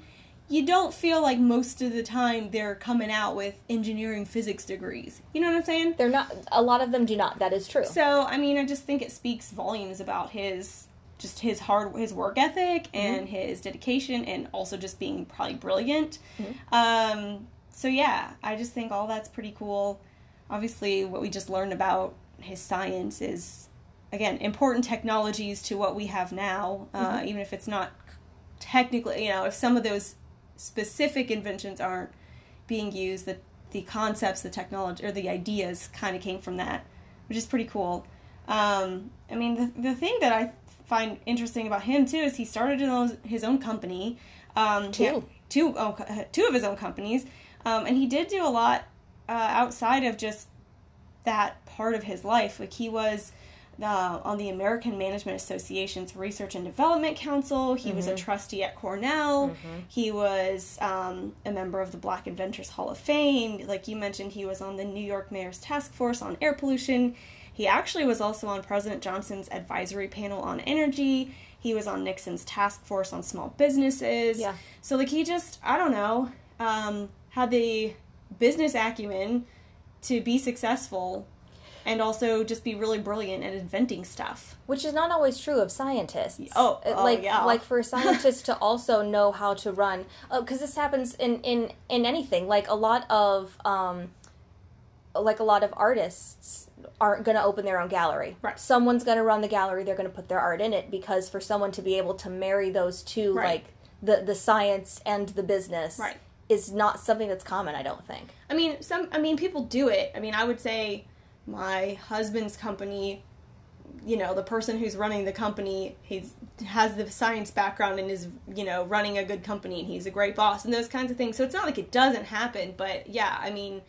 [SPEAKER 2] you don't feel like most of the time they're coming out with engineering physics degrees. You know what I'm saying?
[SPEAKER 1] they're not. A lot of them do not. That is true.
[SPEAKER 2] So, I mean, I just think it speaks volumes about his just his hard his work ethic and his dedication and also just being probably brilliant. Um so yeah, I just think all that's pretty cool. Obviously, what we just learned about his science is again important technologies to what we have now, uh, even if it's not technically, you know, if some of those specific inventions aren't being used, the the concepts, the technology, or the ideas kind of came from that, which is pretty cool. Um, I mean, the, the thing that I find interesting about him too is he started his own, his own company. Um,
[SPEAKER 1] Two.
[SPEAKER 2] yeah, two, oh, two of his own companies, um, and he did do a lot uh, outside of just that part of his life. Like he was uh, on the American Management Association's Research and Development Council. He was a trustee at Cornell. He was um, a member of the Black Inventors Hall of Fame. Like you mentioned, he was on the New York Mayor's Task Force on Air Pollution. He actually was also on President Johnson's advisory panel on energy. He was on Nixon's task force on small businesses.
[SPEAKER 1] Yeah.
[SPEAKER 2] So like he just I don't know um, had the business acumen to be successful and also just be really brilliant at inventing stuff.
[SPEAKER 1] Which is not always true of scientists.
[SPEAKER 2] Oh,
[SPEAKER 1] Uh,
[SPEAKER 2] oh,
[SPEAKER 1] like
[SPEAKER 2] yeah.
[SPEAKER 1] like for scientists to also know how to run, because this happens in in in anything. Like a lot of um, like a lot of artists aren't going to open their own gallery.
[SPEAKER 2] Right.
[SPEAKER 1] Someone's going to run the gallery. They're going to put their art in it because for someone to be able to marry those two,
[SPEAKER 2] Right.
[SPEAKER 1] like the the science and the business,
[SPEAKER 2] Right.
[SPEAKER 1] is not something that's common. I don't think.
[SPEAKER 2] I mean, some. I mean, people do it. I mean, I would say my husband's company. You know, the person who's running the company, he's has the science background and is you know running a good company, and he's a great boss, and those kinds of things. So it's not like it doesn't happen, but yeah, I mean,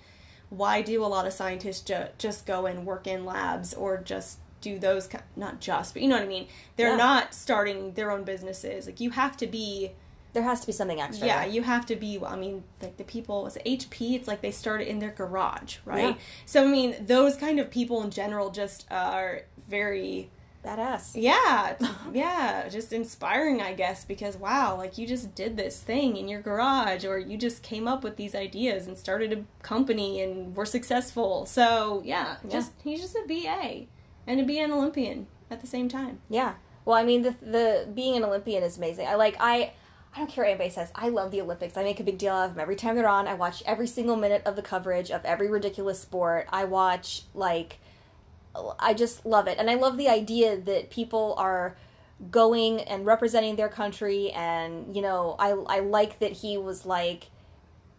[SPEAKER 2] why do a lot of scientists ju- just go and work in labs or just do those? Not just, but you know what I mean. They're
[SPEAKER 1] Yeah.
[SPEAKER 2] not starting their own businesses. Like you have to be.
[SPEAKER 1] There has to be something extra.
[SPEAKER 2] Yeah, you have to be. I mean, like the people, HP? It's like they started in their garage, right?
[SPEAKER 1] Yeah.
[SPEAKER 2] So I mean, those kind of people in general just are very,
[SPEAKER 1] badass.
[SPEAKER 2] yeah, yeah, just inspiring, I guess. Because wow, like you just did this thing in your garage, or you just came up with these ideas and started a company and were successful. So yeah, just he's just a BA and to be an Olympian at the same time.
[SPEAKER 1] Yeah. Well, I mean, the the being an Olympian is amazing. I like I. I don't care what anybody says. I love the Olympics. I make a big deal out of them every time they're on. I watch every single minute of the coverage of every ridiculous sport. I watch like, I just love it, and I love the idea that people are going and representing their country. And you know, I I like that he was like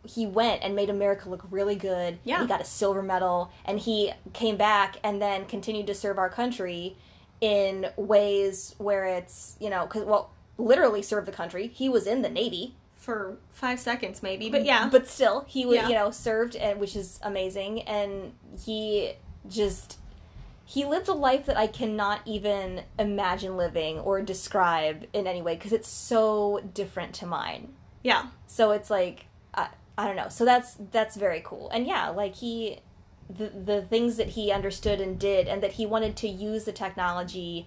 [SPEAKER 1] he went and made America look really good.
[SPEAKER 2] Yeah.
[SPEAKER 1] He got a silver medal and he came back and then continued to serve our country in ways where it's, you know, cuz well, literally serve the country. He was in the Navy,
[SPEAKER 2] For five seconds, maybe, but yeah,
[SPEAKER 1] but still he was,
[SPEAKER 2] Yeah.
[SPEAKER 1] you know, served and which is amazing and he just he lived a life that I cannot even imagine living or describe in any way because it's so different to mine.
[SPEAKER 2] yeah,
[SPEAKER 1] So it's like I, I don't know. So that's that's very cool. And yeah, like he the the things that he understood and did and that he wanted to use the technology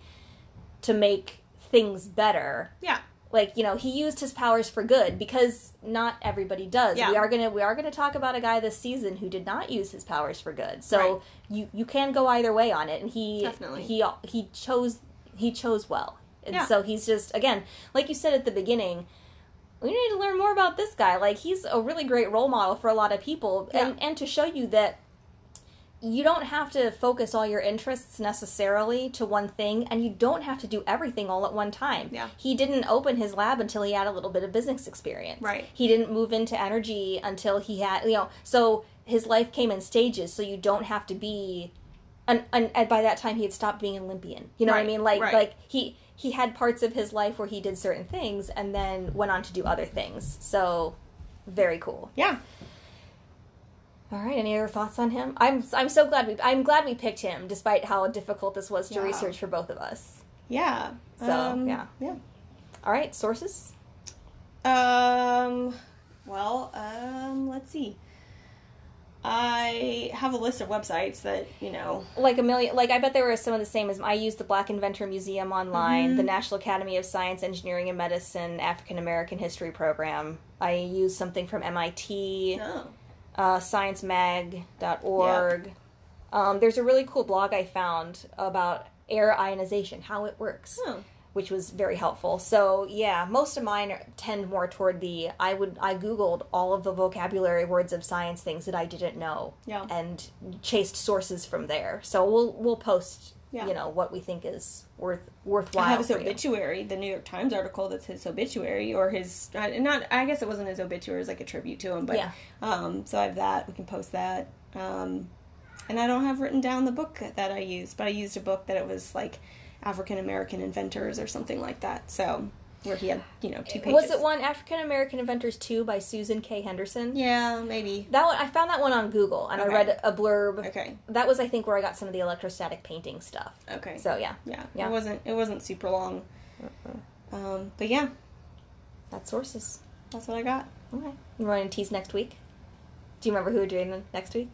[SPEAKER 1] to make things better.
[SPEAKER 2] yeah.
[SPEAKER 1] Like, you know, he used his powers for good because not everybody does.
[SPEAKER 2] Yeah.
[SPEAKER 1] We are going to we are to talk about a guy this season who did not use his powers for good. So
[SPEAKER 2] Right.
[SPEAKER 1] you you can go either way on it and he
[SPEAKER 2] Definitely.
[SPEAKER 1] he he chose he chose well. And
[SPEAKER 2] Yeah.
[SPEAKER 1] so he's just again, like you said at the beginning, we need to learn more about this guy. Like he's a really great role model for a lot of people, and and to show you that you don't have to focus all your interests necessarily to one thing, and you don't have to do everything all at one time.
[SPEAKER 2] Yeah.
[SPEAKER 1] he didn't open his lab until he had a little bit of business experience.
[SPEAKER 2] Right.
[SPEAKER 1] He didn't move into energy until he had you know. So his life came in stages. So you don't have to be. And, and, and by that time he had stopped being an Olympian. You know what I mean? Like
[SPEAKER 2] right.
[SPEAKER 1] like he he had parts of his life where he did certain things and then went on to do other things. So very cool.
[SPEAKER 2] Yeah.
[SPEAKER 1] All right, any other thoughts on him? I'm I'm so glad we I'm glad we picked him despite how difficult this was to
[SPEAKER 2] Yeah.
[SPEAKER 1] research for both of us.
[SPEAKER 2] Yeah.
[SPEAKER 1] So,
[SPEAKER 2] Um,
[SPEAKER 1] yeah.
[SPEAKER 2] Yeah.
[SPEAKER 1] All right, sources?
[SPEAKER 2] Um. Well, um. Let's see. I have a list of websites that you know.
[SPEAKER 1] Like a million like I bet there were some of the same as I used the Black Inventor Museum online,
[SPEAKER 2] Mhm.
[SPEAKER 1] the National Academy of Science, Engineering and Medicine African American History program. I used something from MIT.
[SPEAKER 2] Oh.
[SPEAKER 1] Uh, sciencemag.org. Um, there's a really cool blog I found about air ionization, how it works,
[SPEAKER 2] Oh.
[SPEAKER 1] which was very helpful. So yeah, most of mine tend more toward the I would I googled all of the vocabulary words of science things that I didn't know
[SPEAKER 2] Yeah.
[SPEAKER 1] and chased sources from there. So we'll we'll post
[SPEAKER 2] Yeah.
[SPEAKER 1] you know what we think is worth worthwhile.
[SPEAKER 2] I have his obituary, the New York Times article that's his obituary, or his not. I guess it wasn't his obituary; it was like a tribute to him. But
[SPEAKER 1] Yeah.
[SPEAKER 2] um, so I have that. We can post that. Um, and I don't have written down the book that I used, but I used a book that it was like African American inventors or something like that. So where he had you know two pages.
[SPEAKER 1] Was it one African American Inventors 2 by Susan K. Henderson?
[SPEAKER 2] Yeah, maybe.
[SPEAKER 1] That one I found that one on Google and
[SPEAKER 2] Okay.
[SPEAKER 1] I read a blurb.
[SPEAKER 2] Okay.
[SPEAKER 1] That was I think where I got some of the electrostatic painting stuff.
[SPEAKER 2] Okay.
[SPEAKER 1] So yeah,
[SPEAKER 2] yeah,
[SPEAKER 1] Yeah.
[SPEAKER 2] it wasn't it wasn't super long. Um, but yeah,
[SPEAKER 1] that's sources.
[SPEAKER 2] that's what I got.
[SPEAKER 1] Okay. You want to tease next week? Do you remember who we're doing the- next week?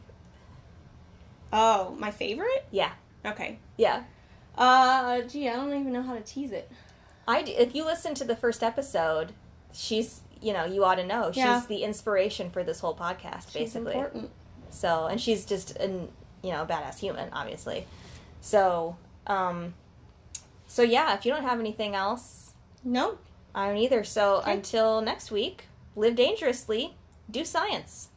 [SPEAKER 2] Oh, my favorite?
[SPEAKER 1] Yeah.
[SPEAKER 2] Okay.
[SPEAKER 1] Yeah.
[SPEAKER 2] Uh, gee, I don't even know how to tease it.
[SPEAKER 1] I do. If you listen to the first episode, she's you know you ought to know
[SPEAKER 2] Yeah.
[SPEAKER 1] she's the inspiration for this whole podcast
[SPEAKER 2] She's
[SPEAKER 1] basically.
[SPEAKER 2] important.
[SPEAKER 1] So and she's just an you know a badass human obviously. So um, so yeah, if you don't have anything else,
[SPEAKER 2] No.
[SPEAKER 1] I don't either. So
[SPEAKER 2] Okay.
[SPEAKER 1] until next week, live dangerously, do science.